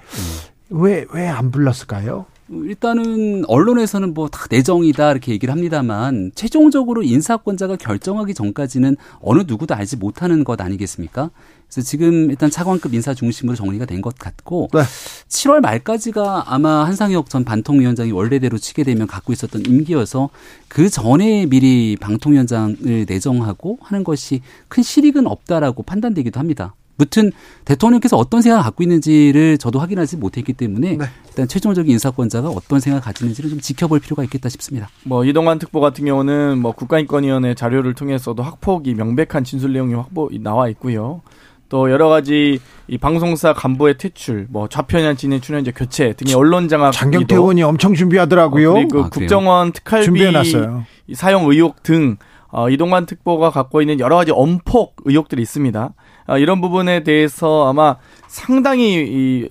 왜왜 안 불렀을까요? 일단은 언론에서는 뭐 다 내정이다 이렇게 얘기를 합니다만 최종적으로 인사권자가 결정하기 전까지는 어느 누구도 알지 못하는 것 아니겠습니까? 그래서 지금 일단 차관급 인사 중심으로 정리가 된 것 같고 네. 7월 말까지가 아마 한상혁 전 반통위원장이 원래대로 치게 되면 갖고 있었던 임기여서 그 전에 미리 방통위원장을 내정하고 하는 것이 큰 실익은 없다라고 판단되기도 합니다. 무튼 대통령께서 어떤 생각을 갖고 있는지를 저도 확인하지 못했기 때문에 네. 일단 최종적인 인사권자가 어떤 생각을 가지는지를 좀 지켜볼 필요가 있겠다 싶습니다. 뭐 이동관 특보 같은 경우는 뭐 국가인권위원회 자료를 통해서도 확폭이 명백한 진술 내용이 확보 나와 있고요. 또 여러 가지 이 방송사 간부의 퇴출, 뭐 좌편향 진행 출연자 교체 등의 언론 장악 장경태 의원이 엄청 준비하더라고요. 어, 그리고 아, 국정원 특활비 준비해놨어요. 사용 의혹 등 어, 이동관 특보가 갖고 있는 여러 가지 엄폭 의혹들이 있습니다. 어, 이런 부분에 대해서 아마 상당히 이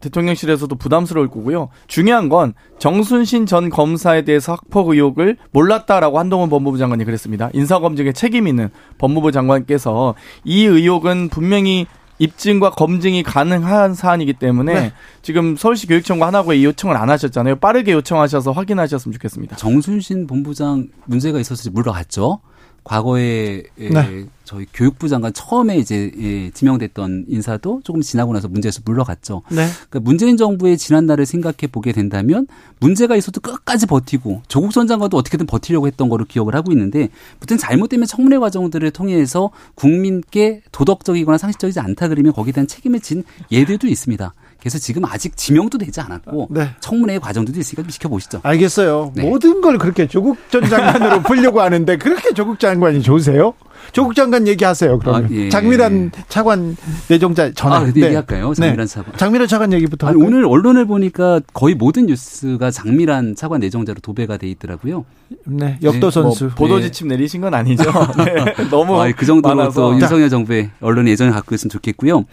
대통령실에서도 부담스러울 거고요. 중요한 건 정순신 전 검사에 대해서 학폭 의혹을 몰랐다라고 한동훈 법무부 장관이 그랬습니다. 인사검증에 책임 있는 법무부 장관께서 이 의혹은 분명히 입증과 검증이 가능한 사안이기 때문에 네. 지금 서울시 교육청과 하나고에 이 요청을 안 하셨잖아요. 빠르게 요청하셔서 확인하셨으면 좋겠습니다. 정순신 본부장 문제가 있어서 물러갔죠. 과거에 네. 저희 교육부 장관 처음에 이제 예, 지명됐던 인사도 조금 지나고 나서 문제에서 물러갔죠. 네. 그러니까 문재인 정부의 지난날을 생각해 보게 된다면 문제가 있어도 끝까지 버티고 조국 전 장관도 어떻게든 버티려고 했던 거로 기억을 하고 있는데 무튼 잘못되면 청문회 과정들을 통해서 국민께 도덕적이거나 상식적이지 않다 그러면 거기에 대한 책임을 진 예들도 있습니다. 그래서 지금 아직 지명도 되지 않았고 네. 청문회 과정도 있으니까 좀 지켜보시죠. 알겠어요. 네. 모든 걸 그렇게 조국 전 장관으로 풀려고 하는데 그렇게 조국 장관이 좋으세요? 조국 장관 얘기하세요. 그러면 아, 예. 장미란 차관 내정자 전화. 아, 네. 얘기할까요? 장미란 네. 차관. 장미란 차관 얘기부터. 아니, 오늘 언론을 보니까 거의 모든 뉴스가 장미란 차관 내정자로 도배가 돼 있더라고요. 네, 역도 네. 선수. 뭐 보도 지침 내리신 건 아니죠. 네. 너무 아, 그 정도로 많아서. 또 윤석열 정부의 언론 예정을 갖고 있으면 좋겠고요.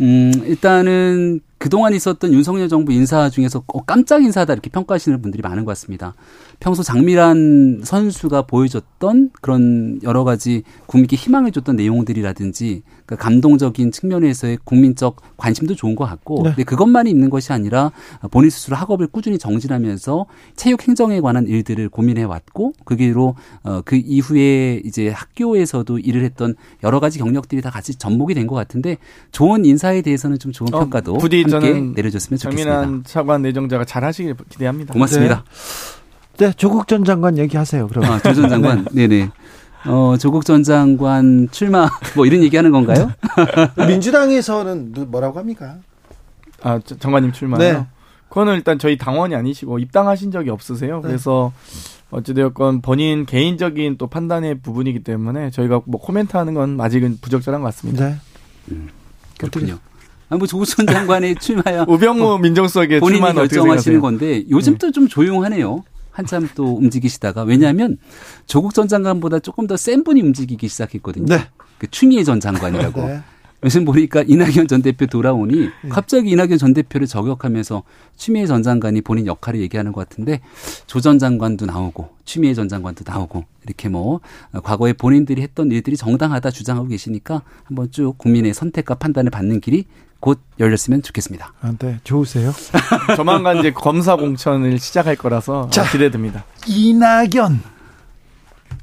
음, 일단은 그동안 있었던 윤석열 정부 인사 중에서 어, 깜짝 인사다 이렇게 평가하시는 분들이 많은 것 같습니다. 평소 장미란 선수가 보여줬던 그런 여러 가지 국민께 희망을 줬던 내용들이라든지 그 감동적인 측면에서의 국민적 관심도 좋은 것 같고 네. 근데 그것만이 있는 것이 아니라 본인 스스로 학업을 꾸준히 정진하면서 체육 행정에 관한 일들을 고민해 왔고 그 길로 어, 그 이후에 이제 학교에서도 일을 했던 여러 가지 경력들이 다 같이 접목이 된 것 같은데 좋은 인사에 대해서는 좀 좋은 어, 평가도 부디 저는 내려줬으면 좋겠습니다. 장민환 차관 내정자가 잘 하시길 기대합니다. 고맙습니다. 네, 네 조국 전 장관 얘기하세요. 그럼. 아, 조전 장관. 네, 네. 어, 조국 전 장관 출마 뭐 이런 얘기 하는 건가요? 민주당에서는 뭐라고 합니까? 아, 장관님 출마요? 네. 그거는 일단 저희 당원이 아니시고 입당하신 적이 없으세요. 네. 그래서 어찌되었건 본인 개인적인 또 판단의 부분이기 때문에 저희가 뭐 코멘트 하는 건 아직은 부적절한 것 같습니다. 네. 음, 그렇군요. 아, 뭐 조국 전 장관의 출마야. 우병우 뭐 민정수석의 본인이 결정하시는 건데 요즘 또좀 네. 조용하네요. 한참 또 움직이시다가 왜냐하면 조국 전 장관보다 조금 더 센 분이 움직이기 시작했거든요. 네. 그 추미애 전 장관이라고. 네. 요즘 보니까 이낙연 전 대표 돌아오니 네. 갑자기 이낙연 전 대표를 저격하면서 추미애 전 장관이 본인 역할을 얘기하는 것 같은데 조 전 장관도 나오고 추미애 전 장관도 나오고 이렇게 뭐 과거에 본인들이 했던 일들이 정당하다 주장하고 계시니까 한번 쭉 국민의 선택과 판단을 받는 길이 곧 열렸으면 좋겠습니다. 아, 네. 좋으세요? 조만간 이제 검사 공천을 시작할 거라서 자, 기대됩니다. 이낙연.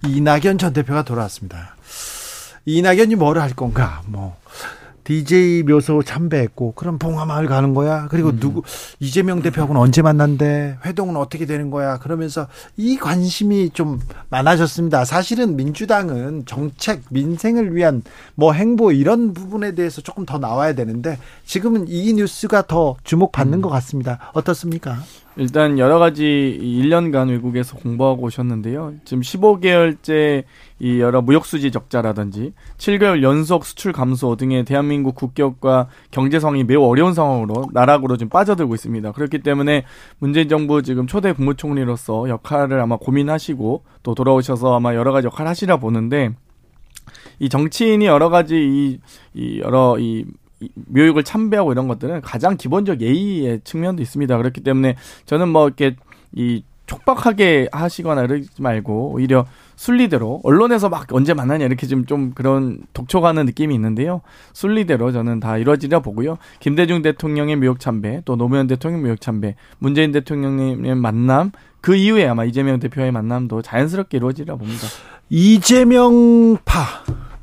이낙연 전 대표가 돌아왔습니다. 이낙연이 뭐를 할 건가? 뭐 DJ 묘소 참배했고 그럼 봉화마을 가는 거야. 그리고 음. 누구 이재명 대표하고는 언제 만난대? 회동은 어떻게 되는 거야? 그러면서 이 관심이 좀 많아졌습니다. 사실은 민주당은 정책 민생을 위한 뭐 행보 이런 부분에 대해서 조금 더 나와야 되는데 지금은 이 뉴스가 더 주목받는 음. 것 같습니다. 어떻습니까? 일단 여러 가지 1년간 외국에서 공부하고 오셨는데요. 지금 15개월째 이 여러 무역수지 적자라든지 7개월 연속 수출 감소 등의 대한민국 국격과 경제성이 매우 어려운 상황으로 나락으로 지금 빠져들고 있습니다. 그렇기 때문에 문재인 정부 지금 초대 국무총리로서 역할을 아마 고민하시고 또 돌아오셔서 아마 여러 가지 역할을 하시라 보는데 이 정치인이 여러 가지 이, 이 여러 이 묘육을 참배하고 이런 것들은 가장 기본적 예의의 측면도 있습니다. 그렇기 때문에 저는 뭐 이렇게 이 촉박하게 하시거나 이러지 말고 오히려 순리대로 언론에서 막 언제 만나냐 이렇게 좀좀 그런 독촉하는 느낌이 있는데요. 순리대로 저는 다 이루어지려 보고요. 김대중 대통령의 묘역 참배, 또 노무현 대통령 묘역 참배, 문재인 대통령의 만남, 그 이후에 아마 이재명 대표의 만남도 자연스럽게 이루어지려 봅니다. 이재명파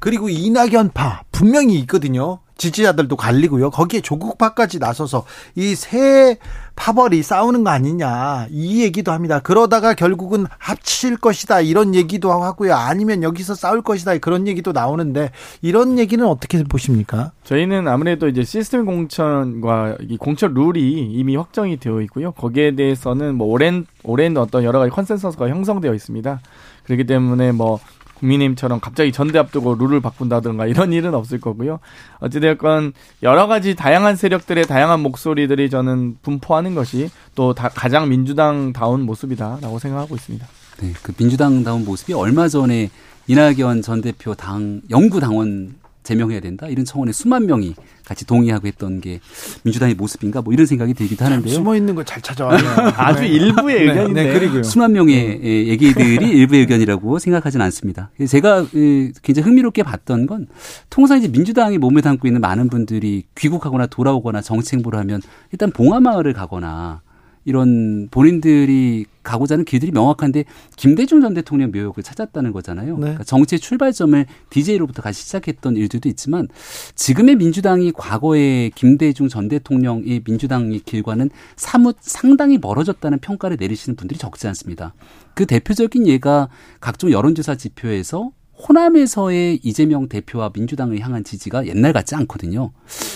그리고 이낙연파 분명히 있거든요. 지지자들도 갈리고요. 거기에 조국파까지 나서서 이 세 파벌이 싸우는 거 아니냐 이 얘기도 합니다. 그러다가 결국은 합칠 것이다 이런 얘기도 하고요. 아니면 여기서 싸울 것이다 그런 얘기도 나오는데 이런 얘기는 어떻게 보십니까? 저희는 아무래도 이제 시스템 공천과 이 공천 룰이 이미 확정이 되어 있고요. 거기에 대해서는 뭐 오랜 오랜 어떤 여러 가지 컨센서스가 형성되어 있습니다. 그렇기 때문에 뭐 국민의힘처럼 갑자기 전대 앞두고 룰을 바꾼다든가 이런 일은 없을 거고요. 어찌되었건 여러 가지 다양한 세력들의 다양한 목소리들이 저는 분포하는 것이 또 가장 민주당다운 모습이다라고 생각하고 있습니다. 네, 그 민주당다운 모습이 얼마 전에 이낙연 전 대표 당 영구 당원 제명해야 된다 이런 청원에 수만 명이 같이 동의하고 했던 게 민주당의 모습인가 뭐 이런 생각이 들기도 하는데요. 숨어 있는 걸 잘 찾아와요. 아주 네. 일부의 네, 의견인데 네, 그리고요. 수만 명의 네. 얘기들이 일부의 의견이라고 생각하지는 않습니다. 제가 굉장히 흥미롭게 봤던 건 통상 이제 민주당이 몸을 담고 있는 많은 분들이 귀국하거나 돌아오거나 정치 행보를 하면 일단 봉화마을을 가거나 이런 본인들이 가고자 하는 길들이 명확한데 김대중 전 대통령 묘역을 찾았다는 거잖아요. 네. 그러니까 정치의 출발점을 DJ로부터 같이 시작했던 일들도 있지만 지금의 민주당이 과거의 김대중 전 대통령의 민주당의 길과는 사뭇 상당히 멀어졌다는 평가를 내리시는 분들이 적지 않습니다. 그 대표적인 예가 각종 여론조사 지표에서 호남에서의 이재명 대표와 민주당을 향한 지지가 옛날 같지 않거든요.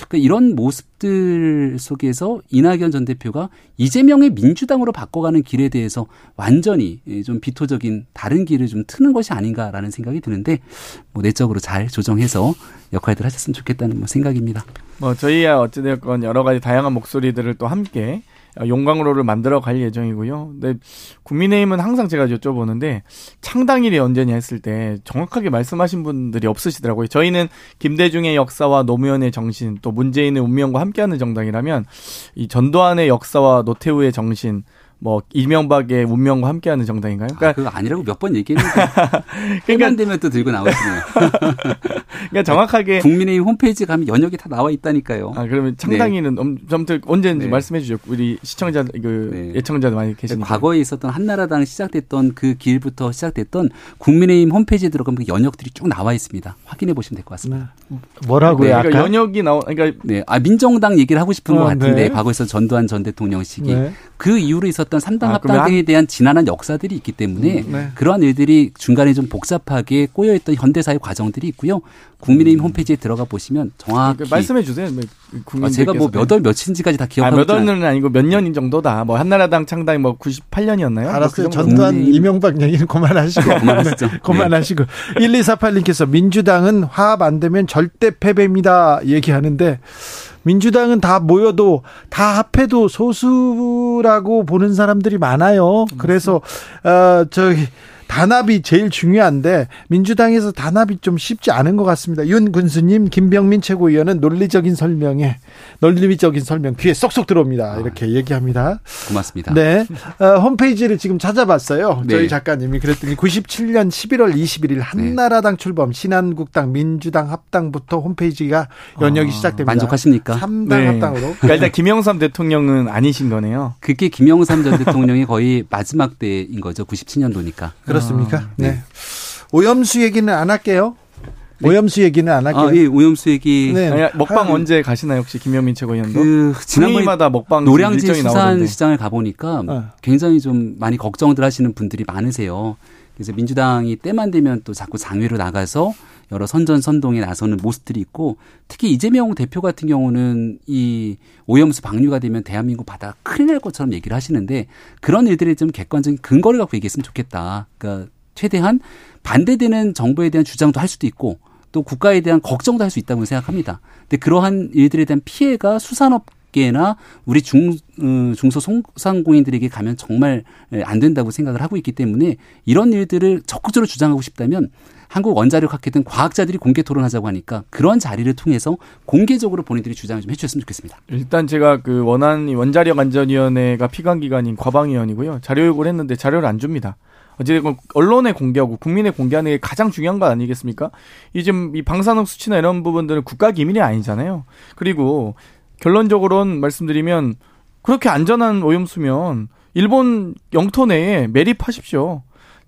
그러니까 이런 모습들 속에서 이낙연 전 대표가 이재명의 민주당으로 바꿔가는 길에 대해서 완전히 좀 비토적인 다른 길을 좀 트는 것이 아닌가라는 생각이 드는데 뭐 내적으로 잘 조정해서 역할들 하셨으면 좋겠다는 뭐 생각입니다. 뭐 저희야 어찌되었건 여러 가지 다양한 목소리들을 또 함께 어, 용광로를 만들어 갈 예정이고요. 근데 국민의힘은 항상 제가 여쭤보는데 창당일이 언제냐 했을 때 정확하게 말씀하신 분들이 없으시더라고요. 저희는 김대중의 역사와 노무현의 정신 또 문재인의 운명과 함께하는 정당이라면 이 전두환의 역사와 노태우의 정신 뭐 이명박의 운명과 함께하는 정당인가요? 그러니까 아, 그거 아니라고 몇 번 얘기했는데 그러니까 되면 또 들고 나오시네요. 그러니까 정확하게 국민의힘 홈페이지 가면 연역이 다 나와 있다니까요. 아 그러면 창당이는 네. 좀더 언제인지 네. 말씀해 주죠. 우리 시청자 그 네. 예청자들 많이 계시니까 과거에 있었던 한나라당 시작됐던 그 길부터 시작됐던 국민의힘 홈페이지에 들어가면 그 연역들이 쭉 나와 있습니다. 확인해 보시면 될 것 같습니다. 네. 뭐라고요? 네, 그러니까 연역이 나오 그러니까 네, 아 민정당 얘기를 하고 싶은 어, 것 같은데 네. 과거에 서 전두환 전 대통령 시기 그 이후로 있었던 삼당 아, 합당 등에 대한 지난한 역사들이 있기 때문에 음, 네. 그러한 일들이 중간에 좀 복잡하게 꼬여있던 현대사의 과정들이 있고요. 국민의힘 음. 홈페이지에 들어가 보시면 정확히 그러니까 말씀해 주세요. 뭐 아, 제가 뭐 몇월 며칠인지까지 다 기억하고 아, 몇 월은 아니고 몇 년인 정도다. 뭐 한나라당 창당이 뭐 98년이었나요? 알았어요. 뭐 그 전두환 국민의힘... 이명박 얘기는 그만하시고 그만하시죠. 네. 그만하시고 네. 1248님께서 민주당은 화합 안 되면 절대 패배입니다. 얘기하는데 민주당은 다 모여도 다 합해도 소수라고 보는 사람들이 많아요. 그래서 어 저기 단합이 제일 중요한데 민주당에서 단합이 좀 쉽지 않은 것 같습니다. 윤 군수님, 김병민 최고위원은 논리적인 설명에 논리적인 설명 귀에 쏙쏙 들어옵니다. 이렇게 얘기합니다. 고맙습니다. 네, 어, 홈페이지를 지금 찾아봤어요. 네. 저희 작가님이 그랬더니 97년 11월 21일 한나라당 출범, 신한국당, 민주당 합당부터 홈페이지가 연역이 아, 시작됩니다. 만족하십니까? 3당 네. 합당으로. 그러니까 일단 김영삼 대통령은 아니신 거네요. 그게 김영삼 전 대통령이 거의 마지막 때인 거죠. 97년도니까. 그렇 습니까? 아, 네. 네. 오염수 얘기는 안 할게요. 네. 오염수 얘기는 안 할게요. 아, 예, 오염수 얘기. 네. 아니, 먹방 아, 언제 가시나요, 혹시 김영민 최고위원도? 그 지난번마다 먹방 노량진 수산 시장을 가보니까 어. 굉장히 좀 많이 걱정들 하시는 분들이 많으세요. 그래서 민주당이 때만 되면 또 자꾸 장외로 나가서 여러 선전 선동에 나서는 모습들이 있고 특히 이재명 대표 같은 경우는 이 오염수 방류가 되면 대한민국 바다 큰일 날 것처럼 얘기를 하시는데 그런 일들이 좀 객관적인 근거를 갖고 얘기했으면 좋겠다. 그러니까 최대한 반대되는 정부에 대한 주장도 할 수도 있고 또 국가에 대한 걱정도 할 수 있다고 생각합니다. 근데 그러한 일들에 대한 피해가 수산업 계나 우리 중 어, 중소 소상공인들에게 가면 정말 안 된다고 생각을 하고 있기 때문에 이런 일들을 적극적으로 주장하고 싶다면 한국 원자력 학회든 과학자들이 공개 토론하자고 하니까 그런 자리를 통해서 공개적으로 본인들이 주장을 좀 해주셨으면 좋겠습니다. 일단 제가 그 원안 원자력 안전위원회가 피감 기관인 과방위원이고요. 자료 요구를 했는데 자료를 안 줍니다. 어쨌든 언론에 공개하고 국민에 공개하는 게 가장 중요한 거 아니겠습니까? 이 지금 이 방사능 수치나 이런 부분들은 국가 기밀이 아니잖아요. 그리고 결론적으로는 말씀드리면 그렇게 안전한 오염수면 일본 영토 내에 매립하십시오.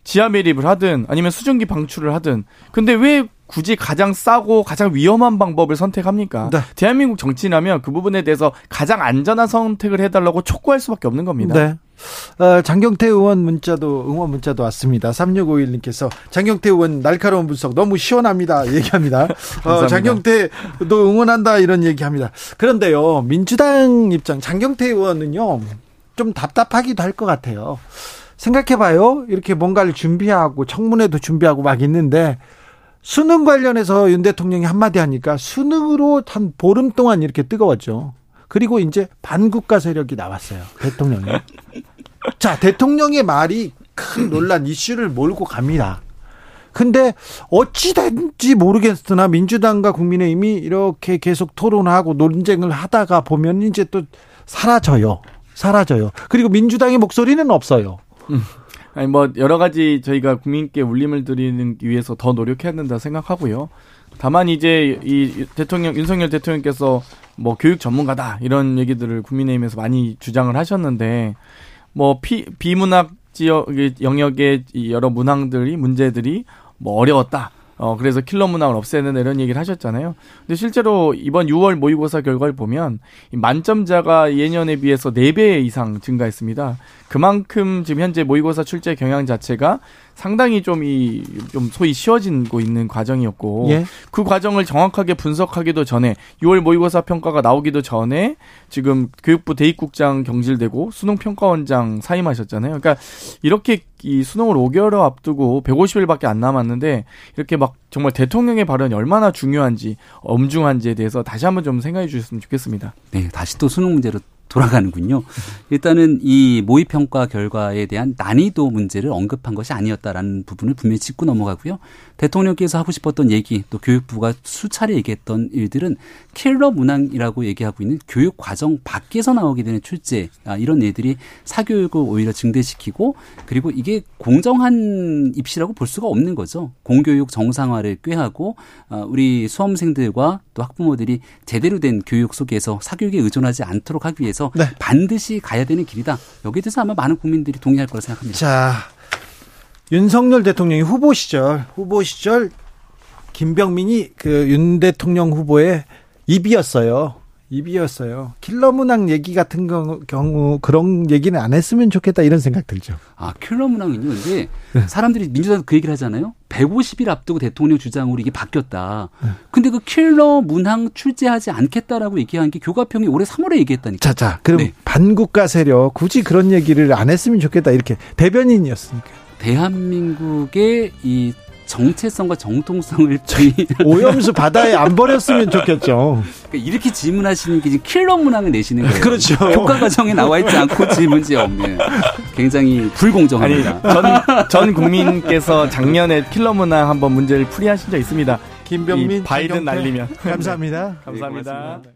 지하 매립을 하든 아니면 수증기 방출을 하든. 근데 왜 굳이 가장 싸고 가장 위험한 방법을 선택합니까? 네. 대한민국 정치인하면 그 부분에 대해서 가장 안전한 선택을 해달라고 촉구할 수밖에 없는 겁니다. 네. 어, 장경태 의원 문자도 응원 문자도 왔습니다. 3651님께서 장경태 의원 날카로운 분석 너무 시원합니다. 얘기합니다. 어, 장경태도 응원한다 이런 얘기합니다. 그런데요 민주당 입장 장경태 의원은요 좀 답답하기도 할 것 같아요. 생각해봐요. 이렇게 뭔가를 준비하고 청문회도 준비하고 막 있는데 수능 관련해서 윤 대통령이 한마디 하니까 수능으로 한 보름 동안 이렇게 뜨거웠죠. 그리고 이제 반국가 세력이 나왔어요. 대통령이. 자, 대통령의 말이 큰 논란 이슈를 몰고 갑니다. 근데 어찌 된지 모르겠으나 민주당과 국민의힘이 이렇게 계속 토론하고 논쟁을 하다가 보면 이제 또 사라져요. 사라져요. 그리고 민주당의 목소리는 없어요. 음. 아니 뭐 여러 가지 저희가 국민께 울림을 드리는 위해서 더 노력해야 된다 생각하고요. 다만 이제 이 대통령 윤석열 대통령께서 뭐 교육 전문가다 이런 얘기들을 국민의힘에서 많이 주장을 하셨는데 뭐 피, 비문학 지역 영역의 여러 문항들이 문제들이 뭐 어려웠다. 어 그래서 킬러 문항을 없애는 이런 얘기를 하셨잖아요. 근데 실제로 이번 6월 모의고사 결과를 보면 만점자가 예년에 비해서 4배 이상 증가했습니다. 그만큼 지금 현재 모의고사 출제 경향 자체가 상당히 좀 이 좀 소위 쉬워지고 있는 과정이었고 예. 그 과정을 정확하게 분석하기도 전에 6월 모의고사 평가가 나오기도 전에 지금 교육부 대입국장 경질되고 수능 평가원장 사임하셨잖아요. 그러니까 이렇게 이 수능을 5개월 앞두고 150일밖에 안 남았는데 이렇게 막 정말 대통령의 발언이 얼마나 중요한지 엄중한지에 대해서 다시 한번 좀 생각해 주셨으면 좋겠습니다. 네, 다시 또 수능 문제로 돌아가는군요. 일단은 이 모의 평가 결과에 대한 난이도 문제를 언급한 것이 아니었다라는 부분을 분명히 짚고 넘어가고요. 대통령께서 하고 싶었던 얘기 또 교육부가 수차례 얘기했던 일들은 킬러 문항이라고 얘기하고 있는 교육 과정 밖에서 나오게 되는 출제 아, 이런 애들이 사교육을 오히려 증대시키고 그리고 이게 공정한 입시라고 볼 수가 없는 거죠. 공교육 정상화를 꾀하고 아, 우리 수험생들과 또 학부모들이 제대로 된 교육 속에서 사교육에 의존하지 않도록 하기 위해서 네. 반드시 가야 되는 길이다. 여기에 대해서 아마 많은 국민들이 동의할 거라 생각합니다. 자, 윤석열 대통령이 후보 시절 후보 시절 김병민이 그 윤 대통령 후보의 입이었어요. 입이었어요. 킬러 문항 얘기 같은 경우 그런 얘기는 안 했으면 좋겠다 이런 생각 들죠. 아 킬러 문항은요. 근데 네. 사람들이 민주당 그 얘기를 하잖아요. 150일 앞두고 대통령 주장으로 이게 바뀌었다. 네. 근데 그 킬러 문항 출제하지 않겠다라고 얘기한 게 교과평이 올해 3월에 얘기했다니까. 자자. 그럼 네. 반국가 세력 굳이 그런 얘기를 안 했으면 좋겠다 이렇게 대변인이었으니까. 대한민국의 이 정체성과 정통성을 저희 오염수 바다에 안 버렸으면 좋겠죠. 그러니까 이렇게 질문하시는 게 지금 킬러 문항을 내시는 거예요. 그렇죠. 교과 과정에 나와 있지 않고 질문지 없는 굉장히 불공정합니다. 아니, 전, 전 국민께서 작년에 킬러 문항 한번 문제를 풀이하신 적 있습니다. 김병민 바이든 날리면 감사합니다. 감사합니다. 네,